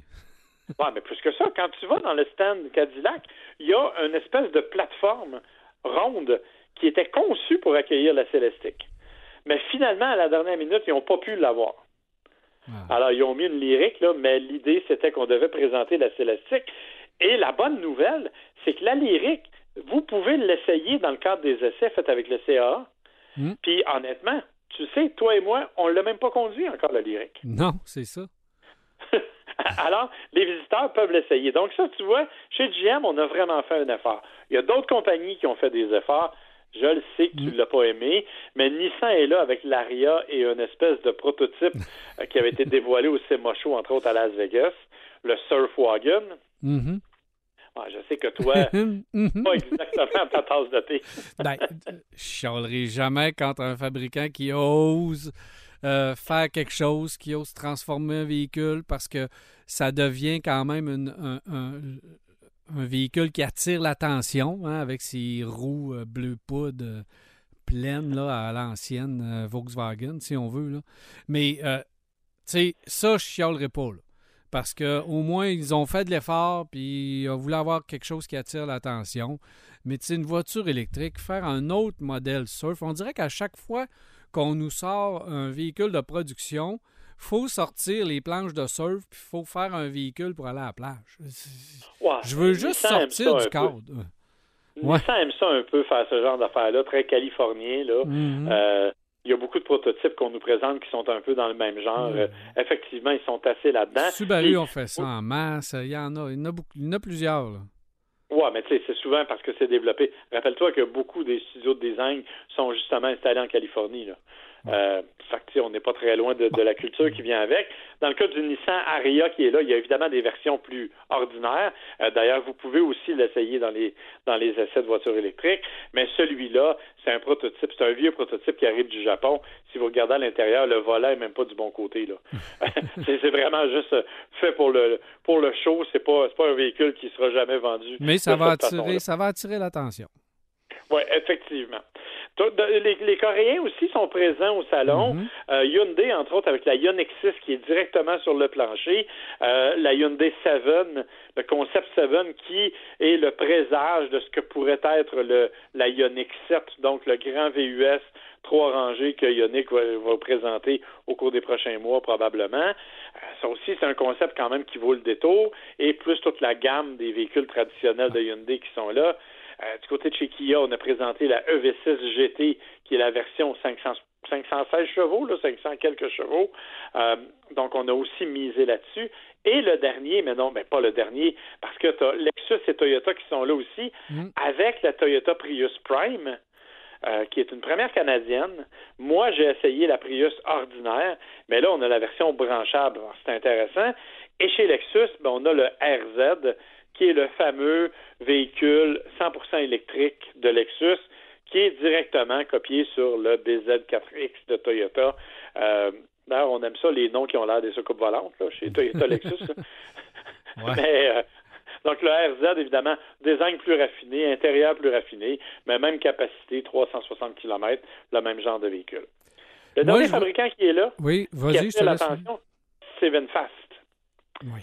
Ouais, mais plus que ça, quand tu vas dans le stand Cadillac, il y a une espèce de plateforme ronde qui était conçue pour accueillir la Célestique. Mais finalement, à la dernière minute, ils n'ont pas pu l'avoir. Ah. Alors, ils ont mis une lyrique, là, mais l'idée, c'était qu'on devait présenter la Célestique. Et la bonne nouvelle, c'est que la lyrique, vous pouvez l'essayer dans le cadre des essais faits avec le CAA. Mm. Puis, honnêtement, tu sais, toi et moi, on ne l'a même pas conduit encore, la lyrique. Non, c'est ça. Alors, les visiteurs peuvent l'essayer. Donc, ça, tu vois, chez GM, on a vraiment fait un effort. Il y a d'autres compagnies qui ont fait des efforts. Je le sais que tu ne l'as pas aimé, mais Nissan est là avec l'Aria et une espèce de prototype euh, qui avait été dévoilé au SEMA Show, entre autres à Las Vegas, le Surf Wagon. Mhm. Ouais, je sais que toi, Mhm. pas exactement ta tasse de thé. ben, je chialerai jamais quand un fabricant qui ose euh, faire quelque chose, qui ose transformer un véhicule parce que ça devient quand même une- un, un- un véhicule qui attire l'attention hein, avec ses roues euh, bleu euh, pleines là, à l'ancienne euh, Volkswagen, si on veut. Là. Mais, euh, ça, je chialerai pas. là. Parce que au moins, ils ont fait de l'effort, puis ils ont voulu avoir quelque chose qui attire l'attention. Mais une voiture électrique, faire un autre modèle surf, on dirait qu'à chaque fois qu'on nous sort un véhicule de production, faut sortir les planches de surf, puis faut faire un véhicule pour aller à la plage. Ouais, Je veux juste sortir du peu. cadre. Ouais. Nissan aime ça un peu, faire ce genre d'affaires-là, très californien. Là. Mhm. Euh, il y a beaucoup de prototypes qu'on nous présente qui sont un peu dans le même genre. Mhm. Euh, effectivement, ils sont assez là-dedans. Subaru ont fait ça en masse. Il y en a. Il y en a, beaucoup, il y en a plusieurs. là. Ouais, mais tu sais, c'est souvent parce que c'est développé. Rappelle-toi que beaucoup des studios de design sont justement installés en Californie. Là. Euh, fait que, on n'est pas très loin de, de la culture qui vient avec. Dans le cas du Nissan Ariya qui est là, il y a évidemment des versions plus ordinaires. Euh, D'ailleurs, vous pouvez aussi l'essayer dans les dans les essais de voitures électriques. Mais celui-là, c'est un prototype, c'est un vieux prototype qui arrive du Japon. Si vous regardez à l'intérieur, le volant est même pas du bon côté. là. c'est vraiment juste fait pour le pour le show. C'est pas pas un véhicule qui sera jamais vendu. Mais ça va attirer, ça va attirer l'attention. Oui, effectivement. Les, les Coréens aussi sont présents au salon. Mhm. Euh, Hyundai, entre autres, avec la Ioniq 6 qui est directement sur le plancher. Euh, la Hyundai 7, le concept 7 qui est le présage de ce que pourrait être le, la Ioniq 7, donc le grand VUS trois rangées que Ioniq va, va présenter au cours des prochains mois probablement. Euh, ça aussi, c'est un concept quand même qui vaut le détour. Et plus toute la gamme des véhicules traditionnels de Hyundai qui sont là. Euh, du côté de chez Kia, on a présenté la EV6 GT, qui est la version 500, 516 chevaux, là, 500 quelques chevaux. Euh, donc, on a aussi misé là-dessus. Et le dernier, mais non, mais pas le dernier, parce que tu Lexus et Toyota qui sont là aussi, Mhm. avec la Toyota Prius Prime, euh, qui est une première canadienne. Moi, j'ai essayé la Prius ordinaire, mais là, on a la version branchable. C'est intéressant. Et chez Lexus, ben, on a le RZ, qui est le fameux véhicule 100% électrique de Lexus, qui est directement copié sur le BZ4X de Toyota. Euh, D'ailleurs, on aime ça, les noms qui ont l'air des soucoupes volantes là, chez Toyota Lexus. Ouais. Mais, euh, donc le RZ, évidemment, design plus raffiné, intérieur plus raffiné, mais même capacité, 360 km, le même genre de véhicule. Le Moi, dernier je- fabricant qui est là, Oui, qui laisse. l'attention, c'est VinFast Oui.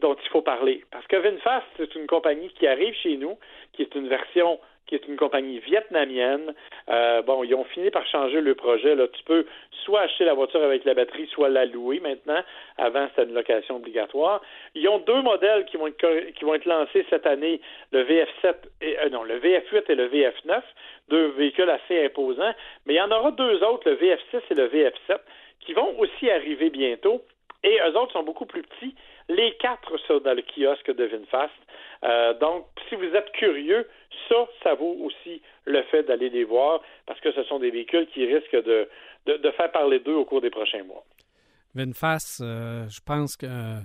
Dont il faut parler. Parce que VinFast, c'est une compagnie qui arrive chez nous, qui est une version, qui est une compagnie vietnamienne. Euh, bon, ils ont fini par changer le projet. Là. Tu peux soit acheter la voiture avec la batterie, soit la louer maintenant. Avant, c'était une location obligatoire. Ils ont deux modèles qui vont être, qui vont être lancés cette année, le VF7 et euh, non, le VF8 et le VF9, deux véhicules assez imposants. Mais il y en aura deux autres, le VF6 et le VF7, qui vont aussi arriver bientôt. Et eux autres sont beaucoup plus petits. Les quatre sont dans le kiosque de VinFast. Euh, donc, si vous êtes curieux, ça, ça vaut aussi le fait d'aller les voir parce que ce sont des véhicules qui risquent de, faire parler d'eux au cours des prochains mois. Vinfast, euh, je pense que euh,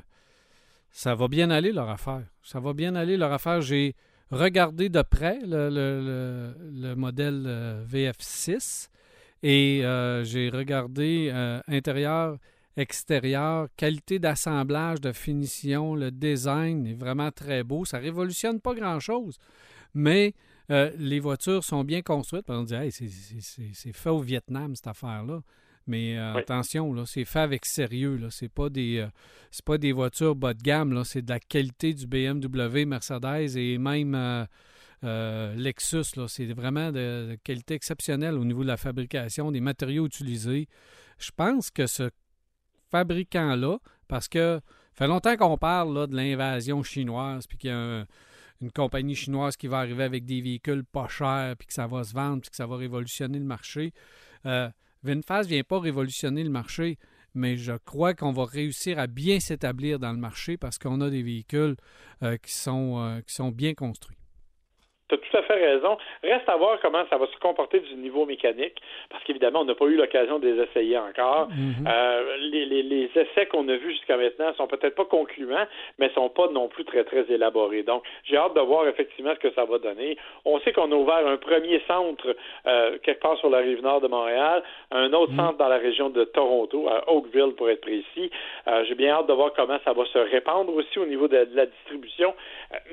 ça va bien aller leur affaire. Ça va bien aller leur affaire. J'ai regardé de près le, le- le- le modèle euh, VF6 et j'ai regardé intérieur, extérieur, qualité d'assemblage, de finition, le design est vraiment très beau. Ça révolutionne pas grand-chose, mais euh, les voitures sont bien construites. On dit, Hey, c'est- fait au Vietnam, cette affaire-là. Mais euh, Oui. attention, c'est fait avec sérieux. Là. C'est pas des euh, pas des voitures bas de gamme. C'est de la qualité du BMW, Mercedes et même Lexus. C'est vraiment de, de qualité exceptionnelle au niveau de la fabrication, des matériaux utilisés. Je pense que ce fabricant-là, parce que fait longtemps qu'on parle là, de l'invasion chinoise, puis qu'il y a un- une compagnie chinoise qui va arriver avec des véhicules pas chers, puis que ça va se vendre, puis que ça va révolutionner le marché. Euh, ne vient pas révolutionner le marché, mais je crois qu'on va réussir à bien s'établir dans le marché parce qu'on a des véhicules euh, euh, qui sont bien construits. Tu as tout à fait raison. Reste à voir comment ça va se comporter du niveau mécanique, parce qu'évidemment, on n'a pas eu l'occasion de les essayer encore. Mhm. Euh, les, les, les, essais qu'on a vus jusqu'à maintenant sont peut-être pas concluants, mais sont pas non plus très, très élaborés. Donc, j'ai hâte de voir effectivement ce que ça va donner. On sait qu'on a ouvert un premier centre euh, quelque part sur la rive nord de Montréal, un autre Mhm. centre dans la région de Toronto, à Oakville pour être précis. Euh, j'ai bien hâte de voir comment ça va se répandre aussi au niveau de, de la distribution.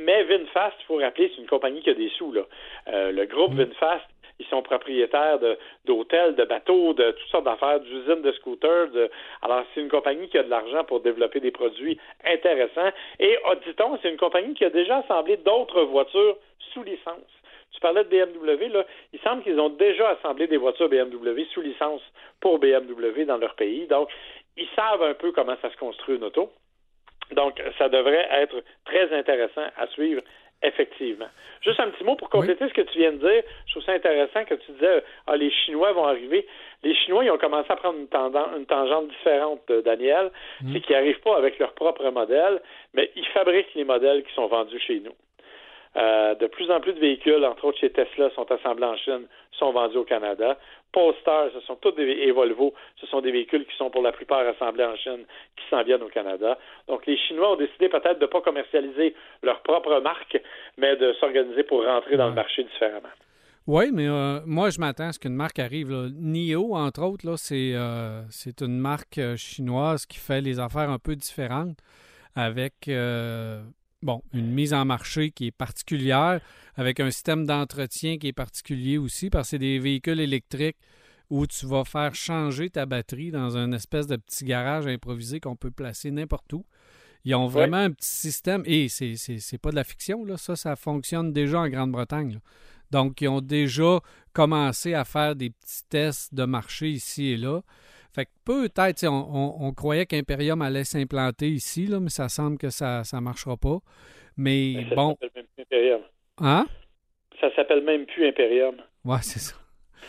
Mais VinFast, il faut rappeler, c'est une compagnie qui a des sous. Là. Euh, le groupe VinFast, ils sont propriétaires de- d'hôtels, de, bateaux, de toutes sortes d'affaires, d'usines de scooters. De... Alors, c'est une compagnie qui a de l'argent pour développer des produits intéressants. Et, oh, dit-on, c'est une compagnie qui a déjà assemblé d'autres voitures sous licence. Tu parlais de BMW, là. Il semble qu'ils ont déjà assemblé des voitures BMW sous licence pour BMW dans leur pays. Donc, ils savent un peu comment ça se construit une auto. Donc, ça devrait être très intéressant à suivre, effectivement. Juste un petit mot pour compléter ce que tu viens de dire. Je trouve ça intéressant que tu disais, ah, les Chinois vont arriver. Les Chinois, ils ont commencé à prendre une, tendance, une tangente différente, euh, Daniel. C'est qu'ils n'arrivent pas avec leur propre modèle, mais ils fabriquent les modèles qui sont vendus chez nous. Euh, de plus en plus de véhicules, entre autres chez Tesla, sont assemblés en Chine, sont vendus au Canada. Polestar, ce sont tous des et Volvo, ce sont des véhicules qui sont pour la plupart assemblés en Chine, qui s'en viennent au Canada. Donc les Chinois ont décidé peut-être de ne pas commercialiser leur propre marque, mais de s'organiser pour rentrer dans le marché différemment. Oui, mais euh, moi, je m'attends à ce qu'une marque arrive. Là. NIO, entre autres, là, c'est, euh, c'est une marque chinoise qui fait les affaires un peu différentes avec euh, bon, une mise en marché qui est particulière, avec un système d'entretien qui est particulier aussi, parce que c'est des véhicules électriques où tu vas faire changer ta batterie dans un espèce de petit garage improvisé qu'on peut placer n'importe où. Ils ont vraiment un petit système, et c'est, pas de la fiction, là, ça, ça fonctionne déjà en Grande-Bretagne. Donc, ils ont déjà commencé à faire des petits tests de marché ici et là. Fait que peut-être, on, on- on croyait qu'Imperium allait s'implanter ici, là, mais ça semble que ça ne marchera pas. Mais Ça bon, s'appelle même plus Imperium. hein? Ça s'appelle même plus Imperium. Ouais, c'est ça.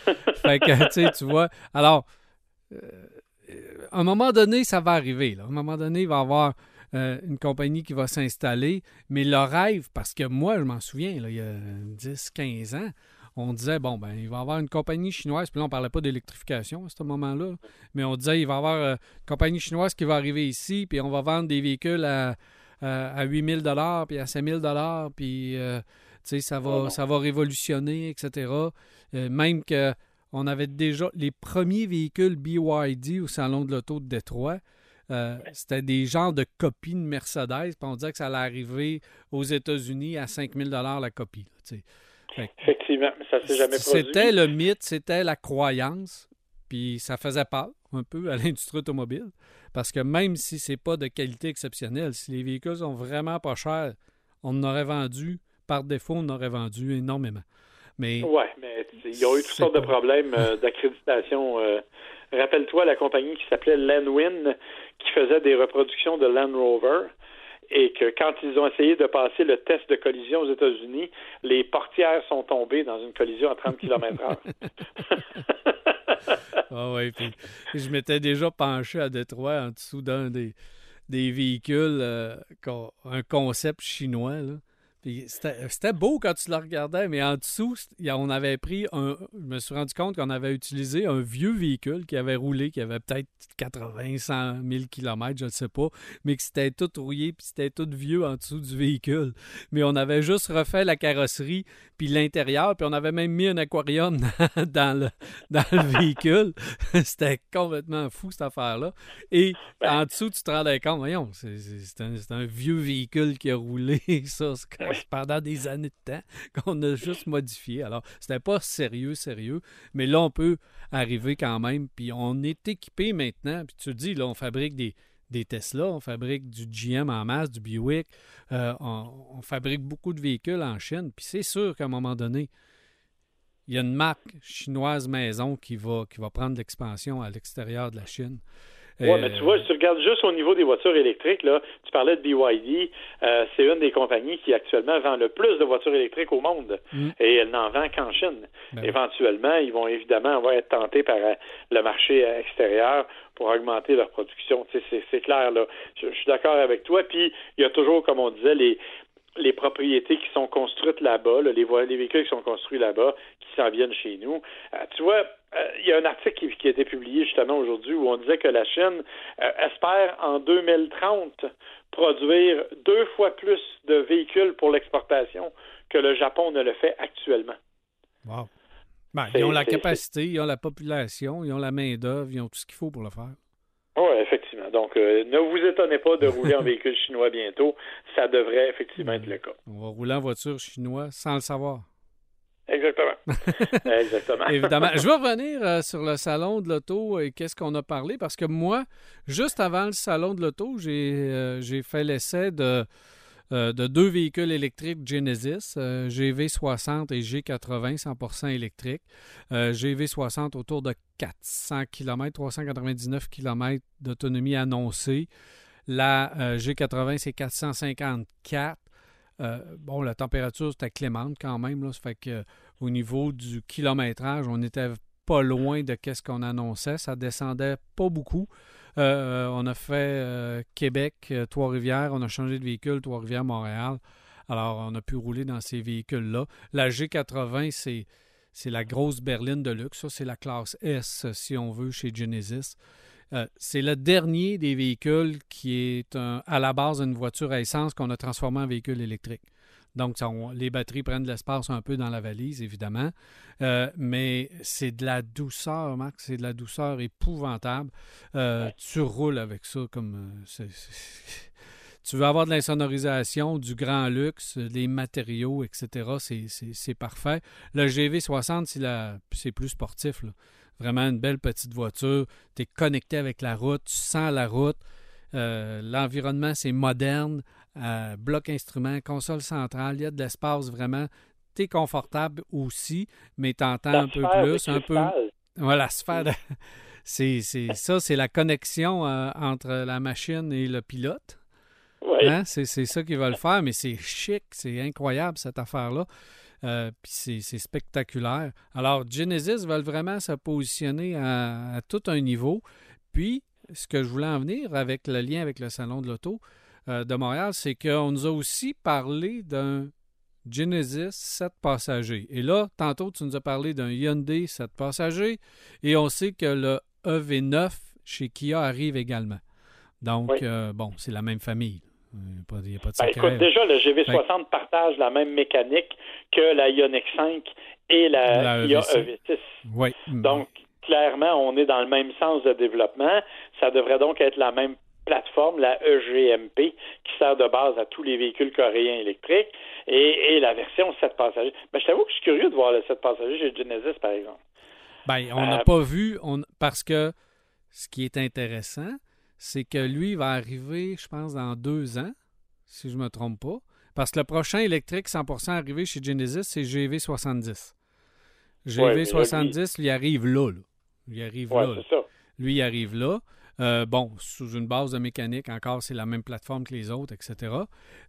fait que, tu sais, tu vois. Alors, euh, à un moment donné, ça va arriver. Là. À un moment donné, il va y avoir euh, une compagnie qui va s'installer. Mais le rêve, parce que moi, je m'en souviens, là, il y a 10, 15 ans, on disait, bon, ben, il va y avoir une compagnie chinoise. Puis là, on ne parlait pas d'électrification à ce moment-là. Mais on disait, il va y avoir euh, une compagnie chinoise qui va arriver ici, puis on va vendre des véhicules à, à, à 8 000 puis à 5 000 puis euh, ça va, ça va révolutionner, etc. Euh, même que on avait déjà les premiers véhicules BYD au Salon de l'Auto de Détroit. euh, c'était des genres de copies de Mercedes, puis on disait que ça allait arriver aux États-Unis à 5 000 la copie. Effectivement, mais ça s'est jamais produit. c'était le mythe, c'était la croyance, puis ça faisait peur un peu à l'industrie automobile, parce que même si c'est pas de qualité exceptionnelle, si les véhicules sont vraiment pas chers, on en aurait vendu, par défaut, on en aurait vendu énormément. Mais Oui, mais sais, ils ont eu toutes sortes de problèmes euh, d'accréditation. euh. Rappelle-toi la compagnie qui s'appelait Landwin, qui faisait des reproductions de Land Rover, et que quand ils ont essayé de passer le test de collision aux États-Unis, les portières sont tombées dans une collision à 30 km/h. Ah ouais, puis je m'étais déjà penché à Détroit en dessous d'un des, des véhicules, euh, un concept chinois. Là. Puis c'était beau quand tu le regardais, mais en dessous, on avait pris un. Je me suis rendu compte qu'on avait utilisé un vieux véhicule qui avait roulé, qui avait peut-être 80, 100 000 km, je ne sais pas, mais que c'était tout rouillé, puis c'était tout vieux en dessous du véhicule. Mais on avait juste refait la carrosserie, puis l'intérieur, puis on avait même mis un aquarium dans, le, dans le véhicule. C'était complètement fou, cette affaire-là. Et en dessous, tu te rendais compte, voyons, c'est un, vieux véhicule qui a roulé, ça, pendant des années de temps, qu'on a juste modifié. Alors, c'était pas sérieux, sérieux, mais là, on peut arriver quand même, puis on est équipé maintenant, puis tu te dis, là, on fabrique des, des Tesla, on fabrique du GM en masse, du Buick, euh, on, on fabrique beaucoup de véhicules en Chine, puis c'est sûr qu'à un moment donné, il y a une marque chinoise maison qui va, qui va prendre l'expansion à l'extérieur de la Chine. Oui, Euh, mais tu vois, si tu regardes juste au niveau des voitures électriques, là, tu parlais de BYD, euh, c'est une des compagnies qui actuellement vend le plus de voitures électriques au monde. Mm. Et elle n'en vend qu'en Chine. Ben. Éventuellement, ils vont évidemment avoir être tentés par euh, le marché extérieur pour augmenter leur production. C'est, clair, là. Je, je suis d'accord avec toi. Puis, il y a toujours, comme on disait, les les propriétés qui sont construites là-bas, les, les, véhicules qui sont construits là-bas, qui s'en viennent chez nous. Euh, tu vois, il y a un article qui, a été publié justement aujourd'hui où on disait que la Chine euh, espère en 2030 produire deux fois plus de véhicules pour l'exportation que le Japon ne le fait actuellement. Wow. Ben, ils ont la capacité, ils ont la population, ils ont la main-d'œuvre, ils ont tout ce qu'il faut pour le faire. Oui, effectivement. Donc, euh, ne vous étonnez pas de rouler en véhicule chinois bientôt. Ça devrait effectivement être le cas. On va rouler en voiture chinoise sans le savoir. Exactement. Exactement. Évidemment. Je vais revenir euh, sur le salon de l'auto et qu'est-ce qu'on a parlé parce que moi, juste avant le salon de l'auto, j'ai euh, fait l'essai de euh, de deux véhicules électriques Genesis, euh, GV60 et G80 100% électriques. Euh, GV60 autour de 400 km, 399 km d'autonomie annoncée. La G80, c'est 454. bon, la température, c'était clémente quand même. Là, ça fait que au niveau du kilométrage, on n'était pas loin de ce qu'on annonçait. Ça descendait pas beaucoup. Euh, on a fait euh, Québec, euh, Trois-Rivières, on a changé de véhicule, Trois-Rivières, Montréal. Alors, on a pu rouler dans ces véhicules-là. La G80, c'est, la grosse berline de luxe. Ça, c'est la classe S, si on veut, chez Genesis. c'est le dernier des véhicules qui est à la base une voiture à essence qu'on a transformé en véhicule électrique. Donc, les batteries prennent de l'espace un peu dans la valise, évidemment. Euh, mais c'est de la douceur, Marc. C'est de la douceur épouvantable. Euh, tu roules avec ça comme. Euh, tu veux avoir de l'insonorisation, du grand luxe, des matériaux, etc. C'est parfait. Le GV60, c'est plus sportif. Vraiment une belle petite voiture. Tu es connecté avec la route, tu sens la route. L'environnement, c'est moderne. Euh, bloc instrument, console centrale, il y a de l'espace vraiment. Tu es confortable aussi, mais tu entends un peu plus. Un peu... Voilà, sphère. c'est, ça, c'est la connexion euh, entre la machine et le pilote. Hein? C'est, ça qu'ils veulent faire, mais c'est chic, c'est incroyable cette affaire-là. Euh, puis c'est, spectaculaire. Alors, Genesis veulent vraiment se positionner à, à, tout un niveau. Puis, ce que je voulais en venir avec le lien avec le salon de l'auto, de Montréal, c'est qu'on nous a aussi parlé d'un Genesis 7 passagers. Et là, tantôt, tu nous as parlé d'un Hyundai 7 passagers et on sait que le EV9 chez Kia arrive également. Donc, euh, bon, c'est la même famille. Il n'y a pas, de ben, écoute, déjà, le GV60 partage la même mécanique que la Ioniq 5 et la, Kia EV6. Oui. Donc, clairement, on est dans le même sens de développement. Ça devrait donc être la même plateforme, la EGMP, qui sert de base à tous les véhicules coréens électriques, et, la version 7 passagers. Mais je t'avoue que je suis curieux de voir le 7 passagers chez Genesis, par exemple. Bien, on n'a euh, pas vu, parce que ce qui est intéressant, c'est que lui va arriver, je pense, dans deux ans, si je ne me trompe pas. Parce que le prochain électrique 100% arrivé chez Genesis, c'est GV70. GV70, lui, arrive là. Lui arrive là. Lui, il arrive là. Euh, bon, sous une base de mécanique, encore, c'est la même plateforme que les autres, etc.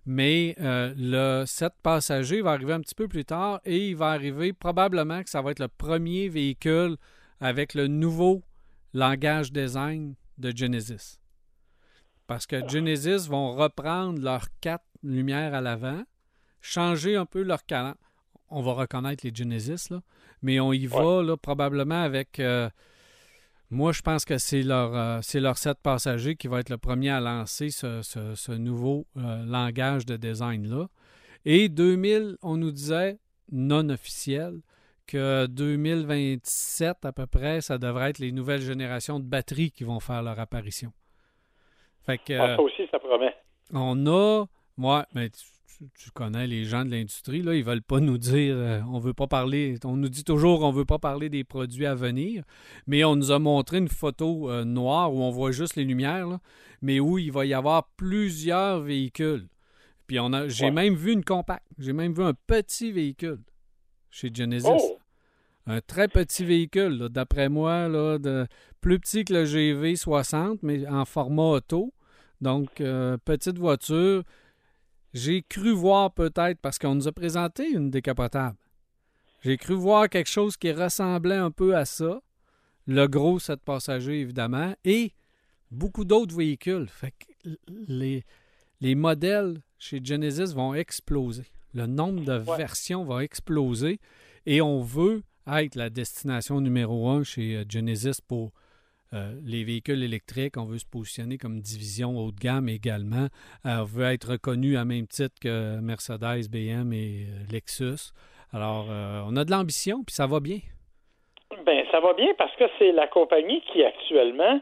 Mais euh, le 7 passagers va arriver un petit peu plus tard et il va arriver probablement que ça va être le premier véhicule avec le nouveau langage design de Genesis. Parce que Genesis vont reprendre leurs quatre lumières à l'avant, changer un peu leur calan. On va reconnaître les Genesis, là, mais on y va là, probablement avec euh, moi, je pense que c'est leur, euh, leur set passager qui va être le premier à lancer ce, nouveau euh, langage de design-là. Et 2000, on nous disait, non officiel, que 2027 à peu près, ça devrait être les nouvelles générations de batteries qui vont faire leur apparition. Fait que, ah, ça aussi, ça promet. On a, moi, mais tu, connais les gens de l'industrie, là, ils veulent pas nous dire, euh, on veut pas parler, on nous dit toujours on veut pas parler des produits à venir, mais on nous a montré une photo euh, noire où on voit juste les lumières, mais où il va y avoir plusieurs véhicules. Puis on a, j'ai même vu une compacte, j'ai même vu un petit véhicule chez Genesis. Oh! Un très petit véhicule, d'après moi, là, de, plus petit que le GV60, mais en format auto. Donc, euh, petite voiture, j'ai cru voir peut-être, parce qu'on nous a présenté une décapotable, j'ai cru voir quelque chose qui ressemblait un peu à ça. Le gros 7 passagers, évidemment, et beaucoup d'autres véhicules. Fait que les, les modèles chez Genesis vont exploser. Le nombre de versions va exploser et on veut être la destination numéro un chez euh, Genesis pour euh, les véhicules électriques. On veut se positionner comme division haut de gamme également. Euh, on veut être reconnu à même titre que Mercedes, BM et Lexus. Alors, on a de l'ambition, puis ça va bien. Ben, ça va bien parce que c'est la compagnie qui actuellement,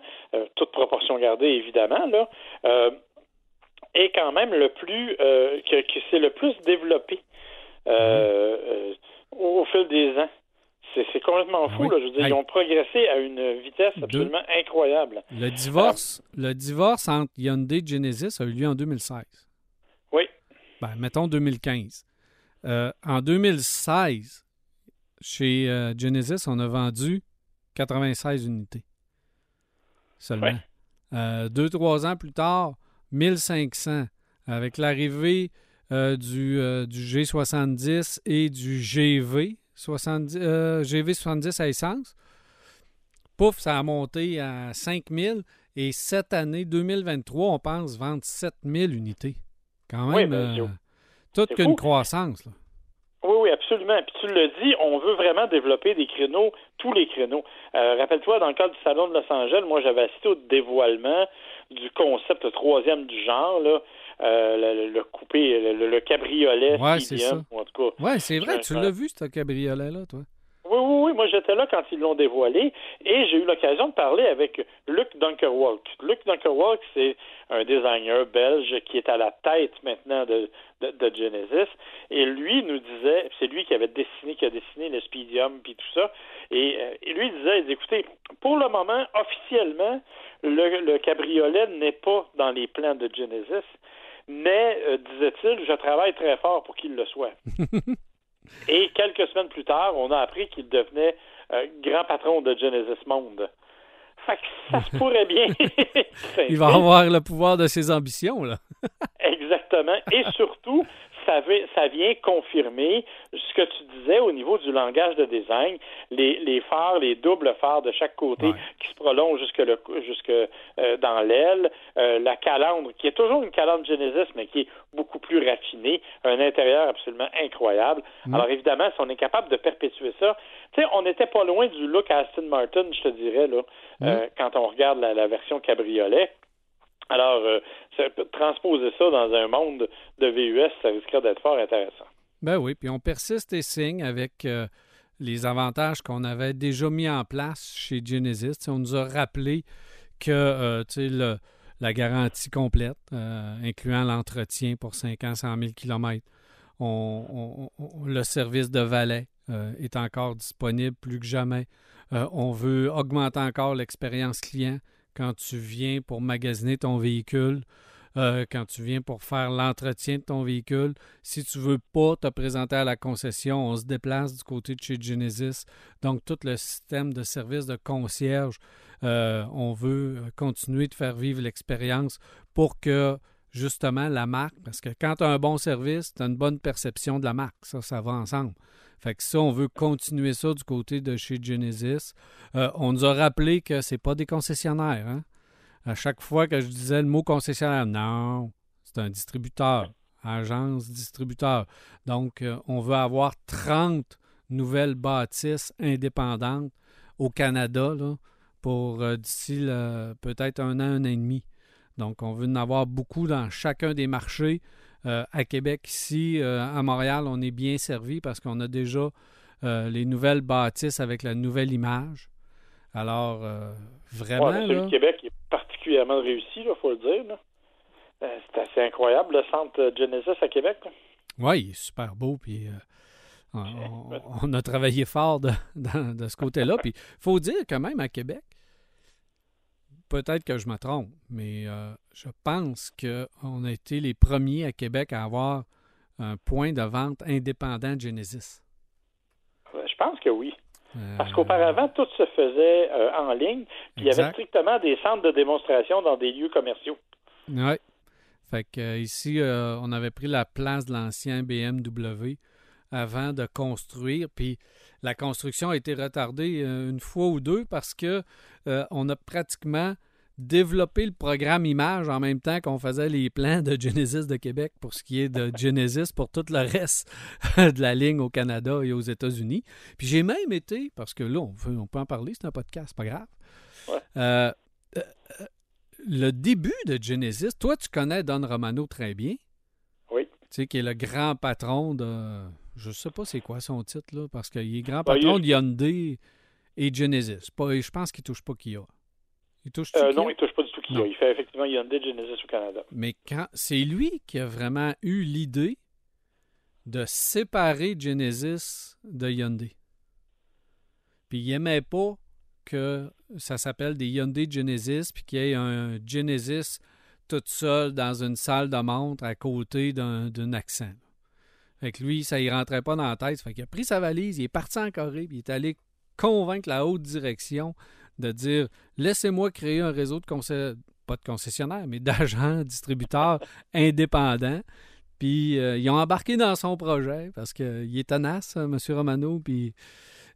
toute proportion gardée évidemment, là, est quand même le plus, que, que c'est le plus développé au fil des ans. C'est complètement fou. Là. Je veux dire, ils ont progressé à une vitesse absolument incroyable. Le divorce, le divorce entre Hyundai et Genesis a eu lieu en 2016. Oui. Ben, mettons 2015. Euh, en 2016, chez euh, Genesis, on a vendu 96 unités. Seulement. Euh, deux, trois ans plus tard, 1500. Avec l'arrivée du, du G70 et du GV, 70, euh, GV70 à essence. Pouf, ça a monté à 5000. Et cette année, 2023, on pense vendre 7000 unités. Quand même, ben, euh, toute qu'une croissance. Oui, oui, absolument. Puis tu le dis, on veut vraiment développer des créneaux, tous les créneaux. Euh, rappelle-toi, dans le cadre du Salon de Los Angeles, moi, j'avais assisté au dévoilement du concept troisième du genre, là, euh, le, coupé, le, cabriolet. Ouais, c'est ça. En tout cas, ouais, c'est vrai, tu l'as vu, ce cabriolet-là, toi? Oui, oui, oui. Moi, j'étais là quand ils l'ont dévoilé et j'ai eu l'occasion de parler avec Luc Dunkerwalk. Luc Dunkerwalk, c'est un designer belge qui est à la tête maintenant de, de, Genesis. Et lui nous disait, c'est lui qui avait dessiné, qui a dessiné le Speedium puis tout ça. Et, euh, lui disait, écoutez, pour le moment, officiellement, le, le cabriolet n'est pas dans les plans de Genesis. Mais, euh, disait-il, je travaille très fort pour qu'il le soit. Et quelques semaines plus tard, on a appris qu'il devenait euh, grand patron de Genesis Monde. Fait que ça se pourrait bien. Il va avoir le pouvoir de ses ambitions, là. Exactement. Et surtout, ça, vient confirmer ce que tu disais au niveau du langage de design, les, phares, les doubles phares de chaque côté qui se prolongent jusque, le, jusque euh, dans l'aile, euh, la calandre, qui est toujours une calandre Genesis, mais qui est beaucoup plus raffinée, un intérieur absolument incroyable. Mm. Alors évidemment, si on est capable de perpétuer ça, tu sais, on n'était pas loin du look Aston Martin, je te dirais, là, mm. euh, quand on regarde la version cabriolet. Alors, euh, transposer ça dans un monde de VUS, ça risquerait d'être fort intéressant. Ben oui, puis on persiste et signe avec euh, les avantages qu'on avait déjà mis en place chez Genesis. on nous a rappelé que euh, la garantie complète, incluant l'entretien pour 5 ans, 100 000 km, le service de valet est encore disponible plus que jamais. on veut augmenter encore l'expérience client quand tu viens pour magasiner ton véhicule, euh, quand tu viens pour faire l'entretien de ton véhicule. Si tu ne veux pas te présenter à la concession, on se déplace du côté de chez Genesis. Donc, tout le système de service de concierge, euh, on veut continuer de faire vivre l'expérience pour que justement la marque, parce que quand tu as un bon service, tu as une bonne perception de la marque. Ça, ça va ensemble. Fait que ça, on veut continuer ça du côté de chez Genesis. Euh, on nous a rappelé que c'est pas des concessionnaires. Hein? À chaque fois que je disais le mot concessionnaire, non, c'est un distributeur, agence distributeur. Donc, euh, on veut avoir 30 nouvelles bâtisses indépendantes au Canada pour euh, d'ici peut-être un an, un an et demi. Donc, on veut en avoir beaucoup dans chacun des marchés. Euh, à Québec, ici, euh, à Montréal, on est bien servi parce qu'on a déjà euh, les nouvelles bâtisses avec la nouvelle image. Alors, vraiment. Ouais, celui Québec est particulièrement réussi, il faut le dire. C'est assez incroyable, le centre Genesis à Québec. Oui, il est super beau. Puis, on, a travaillé fort de, de ce côté-là. Puis, il faut dire quand même à Québec, peut-être que je me trompe, mais euh, je pense qu'on a été les premiers à Québec à avoir un point de vente indépendant de Genesis. Euh, je pense que oui. Parce euh, qu'auparavant, tout se faisait en ligne, puis il y avait strictement des centres de démonstration dans des lieux commerciaux. Oui. Fait que ici, on avait pris la place de l'ancien BMW avant de construire, puis la construction a été retardée une fois ou deux parce que on a pratiquement développer le programme image en même temps qu'on faisait les plans de Genesis de Québec pour ce qui est de Genesis pour tout le reste de la ligne au Canada et aux États-Unis. Puis j'ai même été, parce que là, on peut, on peut en parler, c'est un podcast, pas grave. Euh, euh, euh, le début de Genesis, toi, tu connais Don Romano très bien. Oui. Tu sais, qui est le grand patron de. Je sais pas c'est quoi son titre, là, parce qu'il est grand il patron de Hyundai et Genesis. Pas, je pense qu'il touche pas Kia. Il touche Euh, non, il touche pas du tout Kia. Non. Il fait effectivement Hyundai Genesis au Canada. Mais quand c'est lui qui a vraiment eu l'idée de séparer Genesis de Hyundai. Puis il aimait pas que ça s'appelle des Hyundai Genesis, puis qu'il y ait un Genesis tout seul dans une salle de montre à côté d'un accent. Fait que lui, ça y rentrait pas dans la tête. Fait qu'il a pris sa valise, il est parti en Corée, puis il est allé convaincre la haute direction de dire laissez-moi créer un réseau de concessionnaires, pas de concessionnaires, mais d'agents, distributeurs indépendants. Puis euh, ils ont embarqué dans son projet parce qu'il est tenace, euh, M. Romano, puis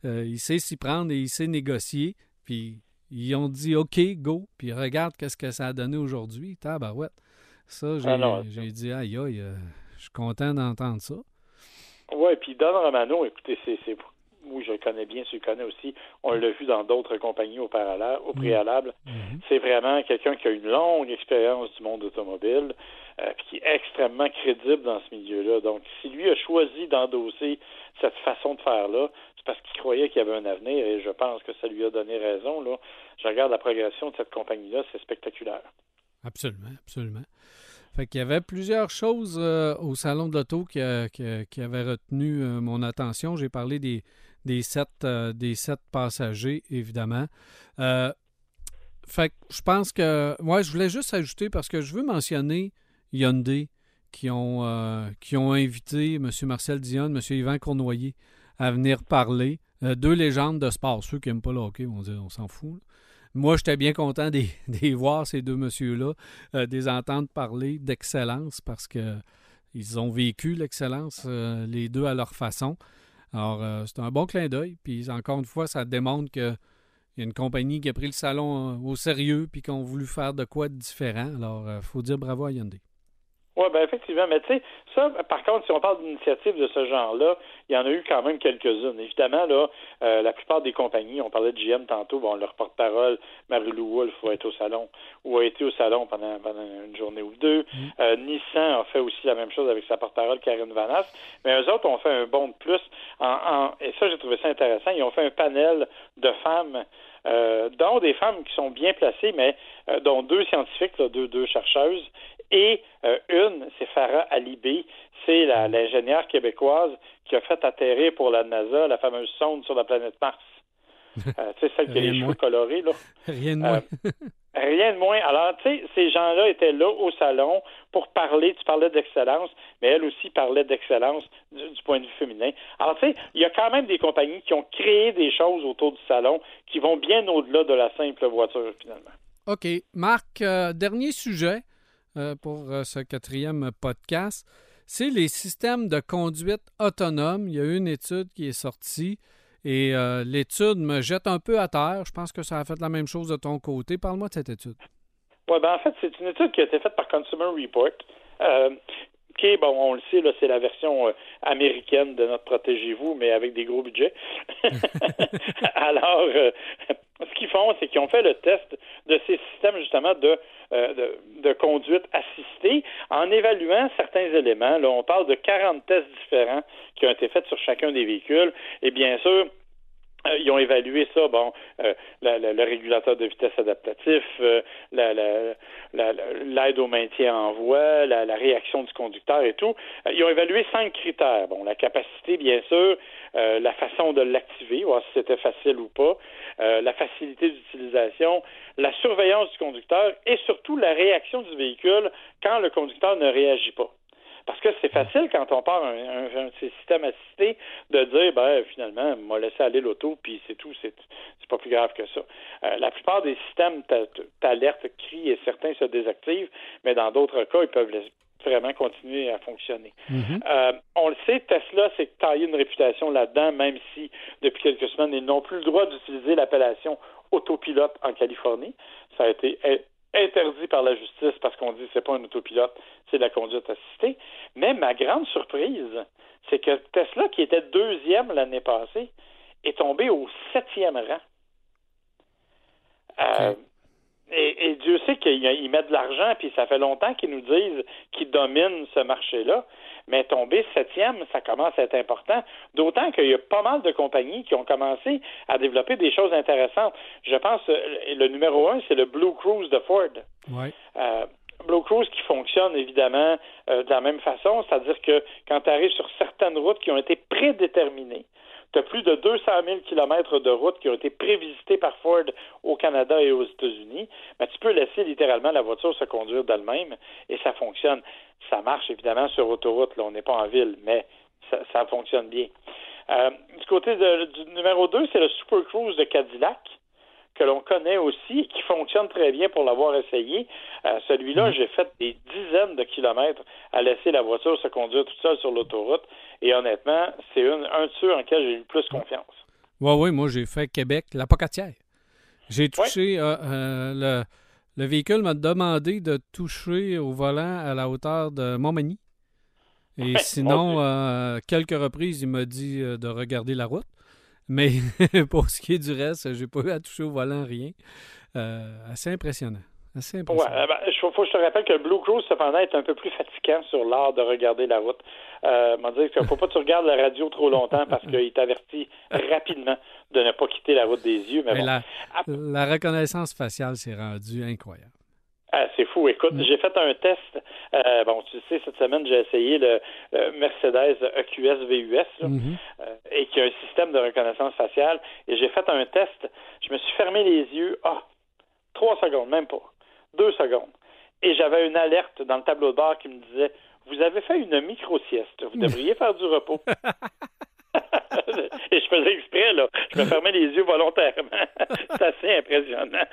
euh, il sait s'y prendre et il sait négocier. Puis ils ont dit OK, go, puis regarde qu'est-ce que ça a donné aujourd'hui. Tabarouette. Ça, j'ai Ah dit aïe aïe, euh, je suis content d'entendre ça. Oui, puis Don Romano, écoutez, c'est, oui, je le connais bien, tu le connais aussi. On l'a vu dans d'autres compagnies au, au préalable. Mhm. C'est vraiment quelqu'un qui a une longue expérience du monde automobile, euh, puis qui est extrêmement crédible dans ce milieu-là. Donc, si lui a choisi d'endosser cette façon de faire-là, c'est parce qu'il croyait qu'il y avait un avenir, et je pense que ça lui a donné raison. Là. Je regarde la progression de cette compagnie-là, c'est spectaculaire. Absolument, absolument. Fait qu'il y avait plusieurs choses euh, au salon de l'auto qui, qui avaient retenu euh, mon attention. J'ai parlé des, des, sept, euh, des sept passagers, évidemment. Euh, fait que je pense que. Moi, je voulais juste ajouter parce que je veux mentionner Hyundai qui ont, euh, qui ont invité M. Marcel Dion, M. Yvan Cournoyer à venir parler. Euh, deux légendes de sport. Ceux qui n'aiment pas le hockey vont dire on s'en fout. Moi, j'étais bien content de voir, ces deux messieurs-là, euh, des entendre parler d'excellence parce que ils ont vécu l'excellence, euh, les deux à leur façon. Alors, euh, c'est un bon clin d'œil. Puis, encore une fois, ça démontre qu'il y a une compagnie qui a pris le salon euh, au sérieux puis qui ont voulu faire de quoi de différent. Alors, il faut dire bravo à Hyundai. Oui, ben effectivement. Mais tu sais, ça, par contre, si on parle d'initiatives de ce genre-là, il y en a eu quand même quelques-unes. Évidemment, là, euh, la plupart des compagnies, on parlait de GM tantôt, bon, leur porte-parole, Marie-Lou Wolfe, va être au salon, ou a été au salon pendant, pendant une journée ou deux. Euh, Nissan a fait aussi la même chose avec sa porte-parole, Karine Vanas. Mais eux autres ont fait un bond de plus. En, en- et ça, j'ai trouvé ça intéressant. Ils ont fait un panel de femmes euh, dont des femmes qui sont bien placées, mais euh, dont deux scientifiques, là, deux, deux chercheuses, et euh, une, c'est Farah Alibé, c'est l'ingénieure québécoise qui a fait atterrir pour la NASA la fameuse sonde sur la planète Mars. Euh, tu sais, celle qui a les cheveux colorés, là. Rien de Euh, moins. Rien de moins. Alors, tu sais, ces gens-là étaient là au salon pour parler. Tu parlais d'excellence, mais elle aussi parlait d'excellence du, du point de vue féminin. Alors, tu sais, il y a quand même des compagnies qui ont créé des choses autour du salon qui vont bien au-delà de la simple voiture, finalement. OK. Marc, euh, dernier sujet pour euh, ce quatrième podcast, c'est les systèmes de conduite autonome. Il y a eu une étude qui est sortie et euh, l'étude me jette un peu à terre. Je pense que ça a fait la même chose de ton côté. Parle-moi de cette étude. Oui, ben en fait, c'est une étude qui a été faite par Consumer Report. Euh, qui est, bon, on le sait, là, c'est la version euh, américaine de notre Protégez-vous, mais avec des gros budgets. Alors, euh, ce qu'ils font, c'est qu'ils ont fait le test de ces systèmes, justement, de, euh, de, conduite assistée en évaluant certains éléments. Là, on parle de 40 tests différents qui ont été faits sur chacun des véhicules. Et bien sûr, ils ont évalué ça, bon, euh, la- la- le régulateur de vitesse adaptatif, euh, la- la- l'aide au maintien en voie, la, la réaction du conducteur et tout. Euh, ils ont évalué cinq critères. Bon, la capacité, bien sûr, euh, la façon de l'activer, voir si c'était facile ou pas, euh, la facilité d'utilisation, la surveillance du conducteur et surtout la réaction du véhicule quand le conducteur ne réagit pas. Parce que c'est facile quand on part un, un, un système assisté de dire ben finalement, m'a laissé aller l'auto, puis c'est tout, c'est pas plus grave que ça. Euh, la plupart des systèmes t'a- t'alertent, crient et certains se désactivent, mais dans d'autres cas, ils peuvent laisser- vraiment continuer à fonctionner. Mhm. Euh, on le sait, Tesla s'est taillé une réputation là-dedans, même si depuis quelques semaines, ils n'ont plus le droit d'utiliser l'appellation autopilote en Californie. Ça a été in- interdit par la justice parce qu'on dit c'est pas un autopilote, c'est la conduite assistée. Mais ma grande surprise, c'est que Tesla, qui était deuxième l'année passée, est tombé au septième rang. Euh. Et, et Dieu sait qu'ils ils mettent de l'argent, puis ça fait longtemps qu'ils nous disent qu'ils dominent ce marché-là. Mais tomber septième, ça commence à être important. D'autant qu'il y a pas mal de compagnies qui ont commencé à développer des choses intéressantes. Je pense euh, le numéro un, c'est le Blue Cruise de Ford. Ouais. Euh, Blue Cruise qui fonctionne évidemment euh, de la même façon, c'est-à-dire que quand tu arrives sur certaines routes qui ont été prédéterminées, plus de 200 000 kilomètres de routes qui ont été prévisitées par Ford au Canada et aux États-Unis, mais tu peux laisser littéralement la voiture se conduire d'elle-même et ça fonctionne. Ça marche évidemment sur autoroute, là, on n'est pas en ville, mais ça, fonctionne bien. Euh, du côté du numéro 2, c'est le Super Cruise de Cadillac que l'on connaît aussi, qui fonctionne très bien pour l'avoir essayé. Euh, Celui-là, j'ai fait des dizaines de kilomètres à laisser la voiture se conduire toute seule sur l'autoroute. Et honnêtement, c'est un de ceux en quel j'ai eu le plus confiance. Oui, oui, moi j'ai fait Québec, la Pocatière. J'ai touché euh, euh, le, le véhicule m'a demandé de toucher au volant à la hauteur de Montmagny. Et sinon, euh, quelques reprises, il m'a dit de regarder la route. Mais pour ce qui est du reste, j'ai pas eu à toucher au volant, rien. Euh, assez impressionnant. Assez impressionnant. euh, ben, faut, que je te rappelle que le Blue Cruise, cependant, est un peu plus fatigant sur l'art de regarder la route. Euh, m'a dit faut pas que tu regardes la radio trop longtemps parce qu'il t'avertit rapidement de ne pas quitter la route des yeux. Mais Et bon. la, Ah. la reconnaissance faciale s'est rendue incroyable. Ah, c'est fou. Écoute, j'ai fait un test. Euh, bon, tu sais, cette semaine, j'ai essayé le, le Mercedes EQS VUS là, Mhm. euh, et qui a un système de reconnaissance faciale. Et j'ai fait un test. Je me suis fermé les yeux. Ah, trois secondes, même pas. Deux secondes. Et j'avais une alerte dans le tableau de bord qui me disait Vous avez fait une micro-sieste. Vous devriez faire du repos. Exprès, là. Je me fermais les yeux volontairement. C'est assez impressionnant.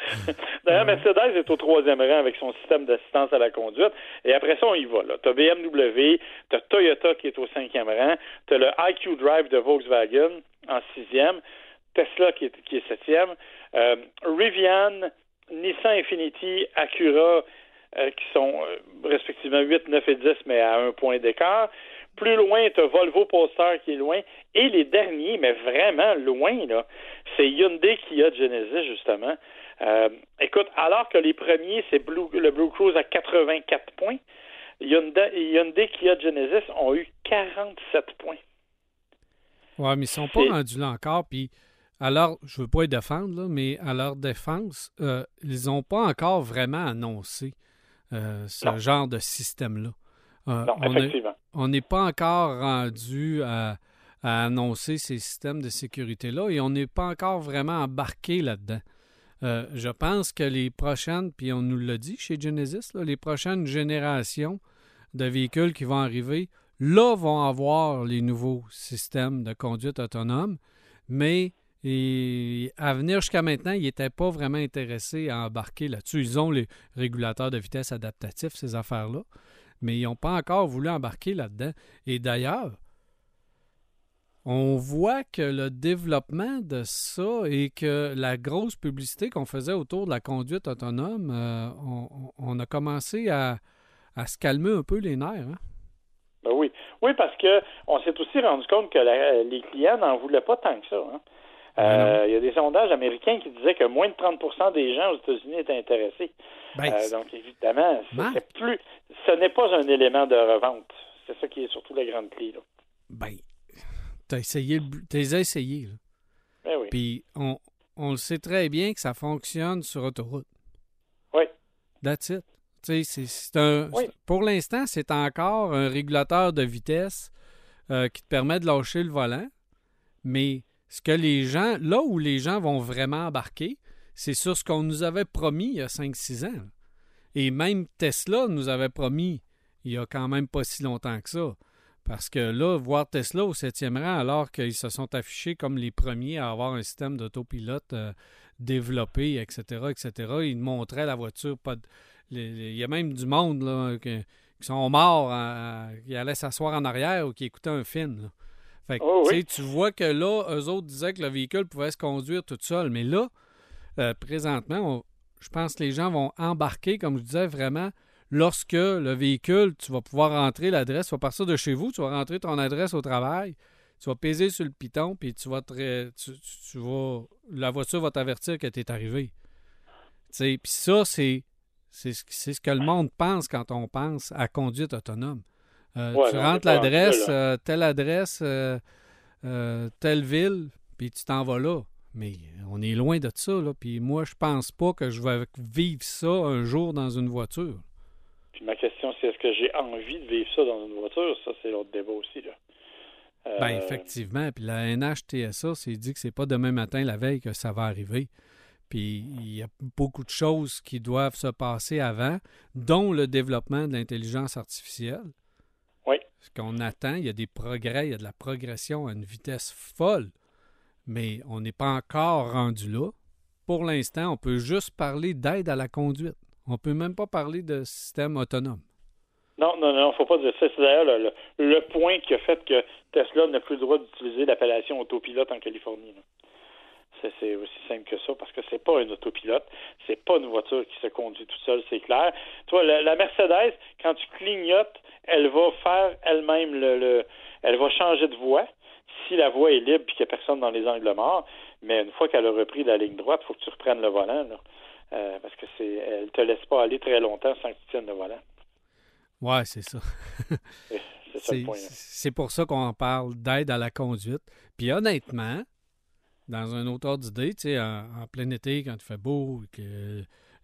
D'ailleurs, Mercedes est au troisième rang avec son système d'assistance à la conduite. Et après ça, on y va, là. T'as BMW, t'as Toyota qui est au cinquième rang, t'as le IQ Drive de Volkswagen en sixième, Tesla qui est, septième, euh, Rivian, Nissan Infiniti, Acura, euh, qui sont euh, respectivement 8, 9 et 10, mais à un point d'écart. Plus loin, tu as Volvo Polestar qui est loin. Et les derniers, mais vraiment loin, là, c'est Hyundai Kia Genesis, justement. Euh, écoute, alors que les premiers, c'est Blue- le Blue Cruise à 84 points, Hyundai, Hyundai Kia Genesis ont eu 47 points. Ouais, mais ils sont pas rendus là encore. Puis, alors, je veux pas les défendre, là, mais à leur défense, euh, ils ont pas encore vraiment annoncé euh, ce Non. genre de système-là. Euh, Non, on est- effectivement. on n'est pas encore rendu à, à annoncer ces systèmes de sécurité-là et on n'est pas encore vraiment embarqué là-dedans. Euh, je pense que les prochaines, puis on nous l'a dit chez Genesis, là, les prochaines générations de véhicules qui vont arriver, là vont avoir les nouveaux systèmes de conduite autonome, mais et à venir jusqu'à maintenant, ils n'étaient pas vraiment intéressés à embarquer là-dessus. Ils ont les régulateurs de vitesse adaptatifs, ces affaires-là, mais ils n'ont pas encore voulu embarquer là-dedans. Et d'ailleurs, on voit que le développement de ça et que la grosse publicité qu'on faisait autour de la conduite autonome, euh, on, a commencé à, à se calmer un peu les nerfs. hein. Ben oui. Oui, parce que on s'est aussi rendu compte que la- les clients n'en voulaient pas tant que ça. hein. Euh, Il y a des sondages américains qui disaient que moins de 30% des gens aux États-Unis étaient intéressés. Ben, Euh, donc, évidemment, c'est- plus, ce n'est pas un élément de revente. C'est ça qui est surtout la grande clé. Là. ben, t'as essayé, t'as essayé. là. Ben oui. Puis on, on le sait très bien que ça fonctionne sur autoroute. Oui. That's it. C'est- c'est un, Oui. Pour l'instant, c'est encore un régulateur de vitesse euh, qui te permet de lâcher le volant. Mais ce que les gens, là où les gens vont vraiment embarquer, c'est sur ce qu'on nous avait promis il y a 5-6 ans. Et même Tesla nous avait promis il y a quand même pas si longtemps que ça. Parce que là, voir Tesla au septième rang, alors qu'ils se sont affichés comme les premiers à avoir un système d'autopilote euh, développé, etc., etc., ils montraient la voiture. Pas Il y a même du monde là, qui sont morts, qui allaient s'asseoir en arrière ou qui écoutaient un film. Fait que, Oh, tu oui. sais, tu vois que là, eux autres disaient que le véhicule pouvait se conduire tout seul. Mais là, euh, présentement, on- je pense que les gens vont embarquer, comme je disais, vraiment, lorsque le véhicule, tu vas pouvoir rentrer l'adresse, tu vas partir de chez vous, tu vas rentrer ton adresse au travail, tu vas peser sur le piton, puis tu vas te tu, vas, la voiture va t'avertir que tu es arrivé. Puis ça, c'est, c'est, ce- c'est ce que le monde pense quand on pense à conduite autonome. Euh, Ouais, tu non, rentres c'est l'adresse, euh, telle adresse, euh, telle ville, puis tu t'en vas là. Mais on est loin de ça, là. Puis moi, je pense pas que je vais vivre ça un jour dans une voiture. Puis ma question, c'est est-ce que j'ai envie de vivre ça dans une voiture? Ça, c'est l'autre débat aussi. Là. Ben, effectivement. Puis la NHTSA s'est dit que c'est pas demain matin, la veille, que ça va arriver. Puis il y a beaucoup de choses qui doivent se passer avant, dont le développement de l'intelligence artificielle. Ce qu'on attend, il y a des progrès, il y a de la progression à une vitesse folle, mais on n'est pas encore rendu là. Pour l'instant, on peut juste parler d'aide à la conduite. On peut même pas parler de système autonome. Non, non, non, faut pas dire ça. C'est d'ailleurs le, le- point qui a fait que Tesla n'a plus le droit d'utiliser l'appellation autopilote en Californie. C'est, aussi simple que ça, parce que c'est pas un autopilote, c'est pas une voiture qui se conduit toute seule, c'est clair. Toi, la, la Mercedes, quand tu clignotes, elle va faire elle-même le, le- elle va changer de voie si la voie est libre et qu'il n'y a personne dans les angles morts. Mais une fois qu'elle a repris la ligne droite, il faut que tu reprennes le volant, là. Euh, parce que c'est, elle te laisse pas aller très longtemps sans que tu tiennes le volant. Ouais, c'est ça. Là. c'est pour ça qu'on parle d'aide à la conduite. Puis honnêtement, dans un autre ordre d'idée, tu sais, en, en plein été, quand il fait beau, que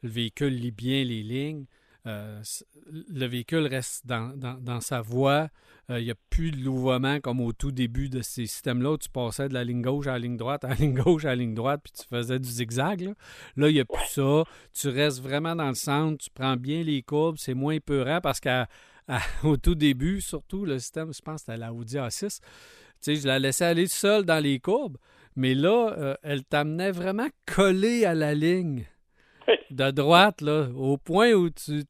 le véhicule lit bien les lignes, euh, le véhicule reste dans, dans- dans sa voie. Euh, Il n'y a plus de louvoiement comme au tout début de ces systèmes-là où tu passais de la ligne gauche à la ligne droite, à la ligne gauche à la ligne droite, puis tu faisais du zigzag. Là, il n'y a plus ça. Tu restes vraiment dans le centre, tu prends bien les courbes, c'est moins épeurant parce qu'à à- au tout début, surtout, le système, je pense que c'était la Audi A6, tu sais, je la laissais aller seule dans les courbes, mais là, euh, elle t'amenait vraiment collée à la ligne de droite, là, au point où tu,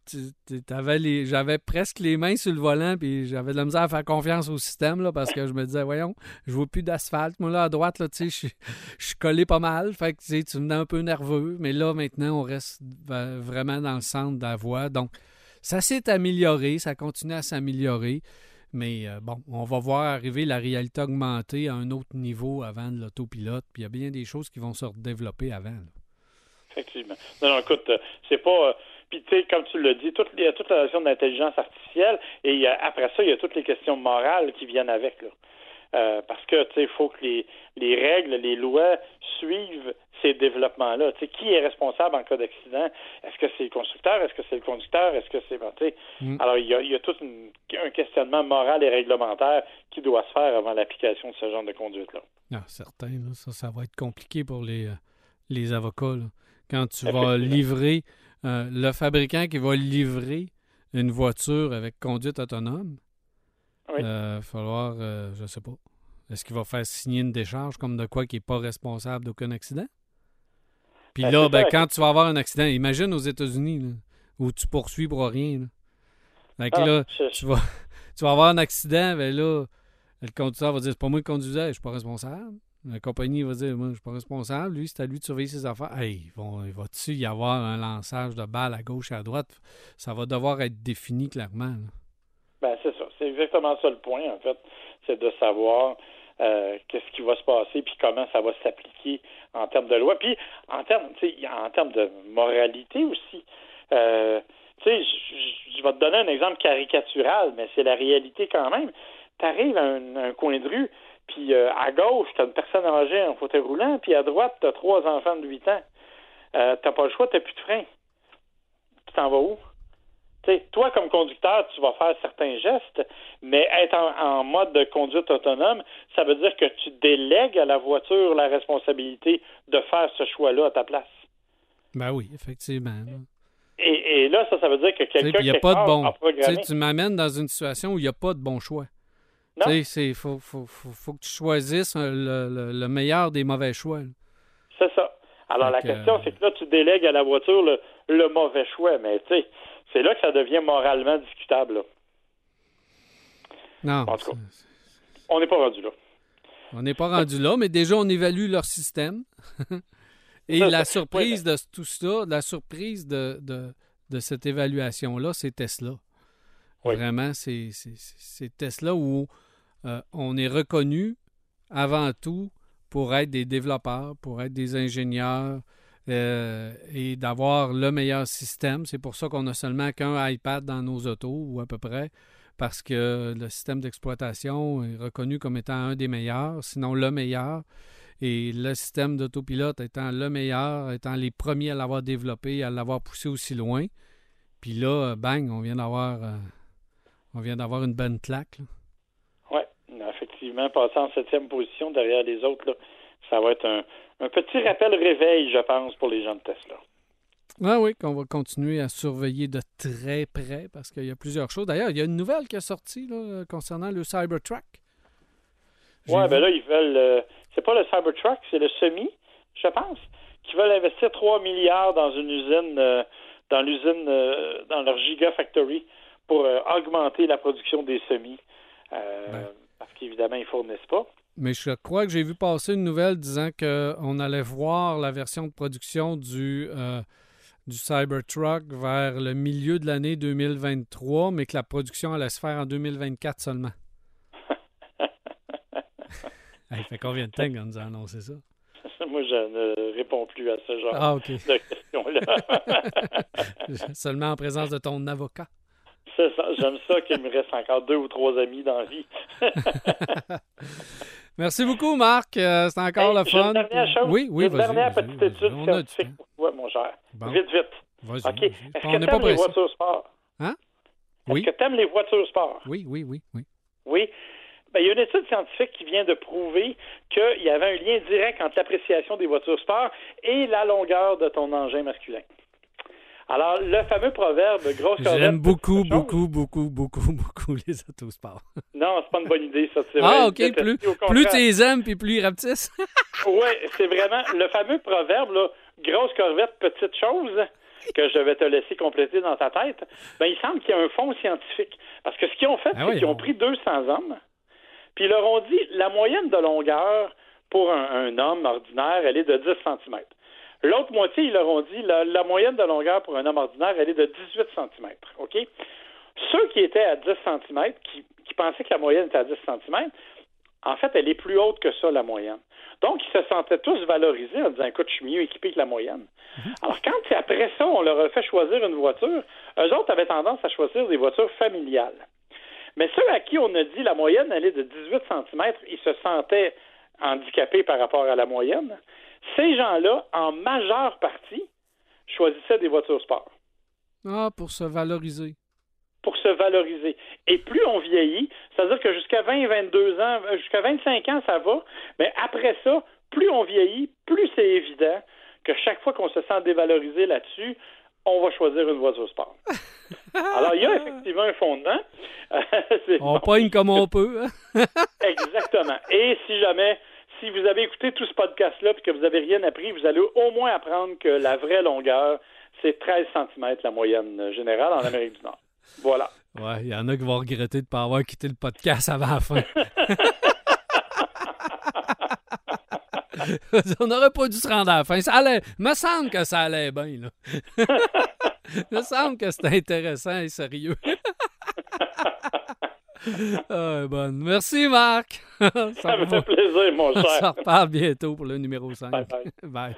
avais les, j'avais presque les mains sur le volant, puis j'avais de la misère à faire confiance au système, là, parce que je me disais, voyons, je vois plus d'asphalte. Moi, là, à droite, là, tu sais, je suis- collé pas mal, fait que, tu sais, tu venais un peu nerveux, mais là, maintenant, on reste vraiment dans le centre de la voie, donc ça s'est amélioré, ça continue à s'améliorer, mais euh, bon, on va voir arriver la réalité augmentée à un autre niveau avant de l'autopilote, puis il y a bien des choses qui vont se développer avant. Effectivement. Non, non, écoute, euh, c'est pas. euh, Puis, tu sais, comme tu l'as dit, il y a toute la notion d'intelligence artificielle et après ça, il y a toutes les questions morales qui viennent avec. Là. Parce que, tu sais, il faut que les, les règles, les lois suivent ces développements-là. Tu sais, qui est responsable en cas d'accident? Est-ce que c'est le constructeur? Est-ce que c'est le conducteur? Est-ce que c'est... bon, tu sais, Mm. Alors, il y a, il y a tout une- un questionnement moral et réglementaire qui doit se faire avant l'application de ce genre de conduite-là. Ah, certain, là, ça, ça va être compliqué pour les, euh, les avocats. là. Quand tu vas livrer, euh, le fabricant qui va livrer une voiture avec conduite autonome, Oui. il va falloir, euh, je sais pas, est-ce qu'il va faire signer une décharge comme de quoi qui n'est pas responsable d'aucun accident? Puis Ben, là, ben, quand tu vas avoir un accident, imagine aux États-Unis, là, où tu poursuis pour rien. Là. Fait que Ah, là, tu vas, tu vas avoir un accident, ben là, le conducteur va dire c'est pas moi qui conduisais, je suis pas responsable. La compagnie va dire moi je suis pas responsable, lui c'est à lui de surveiller ses affaires. Hey, ils vont, il va-tu y avoir un lançage de balles à gauche et à droite? Ça va devoir être défini clairement. là. Ben, c'est ça. C'est exactement ça le point, en fait. C'est de savoir euh, qu'est-ce qui va se passer puis comment ça va s'appliquer en termes de loi. Puis, en termes, en termes de moralité aussi. Euh, tu sais, je- vais te donner un exemple caricatural, mais c'est la réalité quand même. Tu arrives à un, un coin de rue, puis euh, à gauche, tu as une personne âgée en fauteuil roulant, puis à droite, tu as trois enfants de 8 ans. Euh, t'as pas le choix, t'as plus de frein. Tu t'en vas où? Toi, comme conducteur, tu vas faire certains gestes, mais être en, en mode de conduite autonome, ça veut dire que tu délègues à la voiture la responsabilité de faire ce choix-là à ta place. Ben oui, effectivement. Et, et là, ça, ça veut dire que quelqu'un il n'y a pas de bon. a Tu programmé. sais, tu m'amènes dans une situation où il n'y a pas de bon choix. C'est faut, faut, faut, faut que tu choisisses un- le, le- le meilleur des mauvais choix. C'est ça. Alors, la question, euh, c'est que là, tu délègues à la voiture le, le mauvais choix, mais tu sais, c'est là que ça devient moralement discutable. là. Non. En tout cas. On n'est pas rendu là. On n'est pas rendu là, mais déjà, on évalue leur système. Et la surprise de tout ça, la surprise de, de, de cette évaluation-là, c'est Tesla. Oui. Vraiment, c'est Tesla où euh, on est reconnu avant tout pour être des développeurs, pour être des ingénieurs euh, et d'avoir le meilleur système. C'est pour ça qu'on a seulement qu'un iPad dans nos autos, ou à peu près, parce que le système d'exploitation est reconnu comme étant un des meilleurs, sinon le meilleur. Et le système d'autopilote étant le meilleur, étant les premiers à l'avoir développé, à l'avoir poussé aussi loin. Puis là, bang, on vient d'avoir euh, on vient d'avoir une bonne claque. Oui, effectivement, passer en septième position derrière les autres, là, ça va être un, un petit rappel réveil, je pense, pour les gens de Tesla. Ah oui, qu'on va continuer à surveiller de très près parce qu'il y a plusieurs choses. D'ailleurs, il y a une nouvelle qui est sortie là, concernant le Cybertruck. Oui, ben là, ils veulent. euh, c'est pas le Cybertruck, c'est le Semi, je pense, qui veulent investir 3 milliards dans une usine, euh, dans l'usine, euh, dans leur Gigafactory pour euh, augmenter la production des semis. Ben. Parce qu'évidemment, ils fournissent pas. Mais je crois que j'ai vu passer une nouvelle disant qu'on allait voir la version de production du, euh, du Cybertruck vers le milieu de l'année 2023, mais que la production allait se faire en 2024 seulement. Il fait combien de temps qu'on nous a annoncé ça? Moi, je ne réponds plus à ce genre Ah, de questions-là. seulement en présence de ton avocat. C'est ça, J'aime ça qu'il me reste encore deux ou trois amis dans la vie. Merci beaucoup, Marc. Euh, C'était encore Hey, le j'ai une fun. dernière chose. Oui, oui, une dernière petite étude scientifique toi, mon cher. Bon. Vite, vite. Vas-y, OK. Est-ce que n'est tu pas aimes les voitures sport? Hein? Est-ce Oui. que tu aimes les voitures sport? Oui, oui, oui, oui. Oui. Ben, il y a une étude scientifique qui vient de prouver qu'il y avait un lien direct entre l'appréciation des voitures sport et la longueur de ton engin masculin. Alors, le fameux proverbe grosse corvette, J'aime beaucoup, petite chose. beaucoup, beaucoup, beaucoup, beaucoup les autosports. Non, c'est pas une bonne idée, ça. c'est Ah, vrai. OK. Plus, plus tu les aimes, puis plus ils rapetissent. Oui, c'est vraiment le fameux proverbe, là, grosse corvette, petite chose, que je vais te laisser compléter dans ta tête. Ben, il semble qu'il y a un fond scientifique. Parce que ce qu'ils ont fait, Ah c'est oui, qu'ils ont on- pris 200 hommes, puis ils leur ont dit la moyenne de longueur pour un, un homme ordinaire, elle est de 10 cm. L'autre moitié, ils leur ont dit la, la moyenne de longueur pour un homme ordinaire, elle est de 18 cm. OK? Ceux qui étaient à 10 cm, qui, qui pensaient que la moyenne était à 10 cm, en fait, elle est plus haute que ça, la moyenne. Donc, ils se sentaient tous valorisés en disant, écoute, je suis mieux équipé que la moyenne. Alors, quand après ça, on leur a fait choisir une voiture, eux autres avaient tendance à choisir des voitures familiales. Mais ceux à qui on a dit la moyenne, elle est de 18 cm, ils se sentaient handicapés par rapport à la moyenne. Ces gens-là, en majeure partie, choisissaient des voitures sport Ah, pour se valoriser. pour se valoriser. Et plus on vieillit, c'est-à-dire que jusqu'à 20, 22 ans, euh, jusqu'à 25 ans, ça va, mais après ça, plus on vieillit, plus c'est évident que chaque fois qu'on se sent dévalorisé là-dessus, on va choisir une voiture sport. Alors, il y a effectivement un fondement. On bon. pogne comme on peut. Exactement. Et si jamais, si vous avez écouté tout ce podcast-là et que vous n'avez rien appris, vous allez au moins apprendre que la vraie longueur, c'est 13 cm la moyenne générale en Amérique du Nord. Voilà. Ouais, il y en a qui vont regretter de ne pas avoir quitté le podcast avant la fin. On n'aurait pas dû se rendre à la fin. Ça allait. Me semble que ça allait bien, là. me semble que c'était intéressant et sérieux. ah, bonne. Merci, Marc. Ça me va. fait plaisir, mon On cher. s'en reparle bientôt pour le numéro 5. Bye bye. Bye.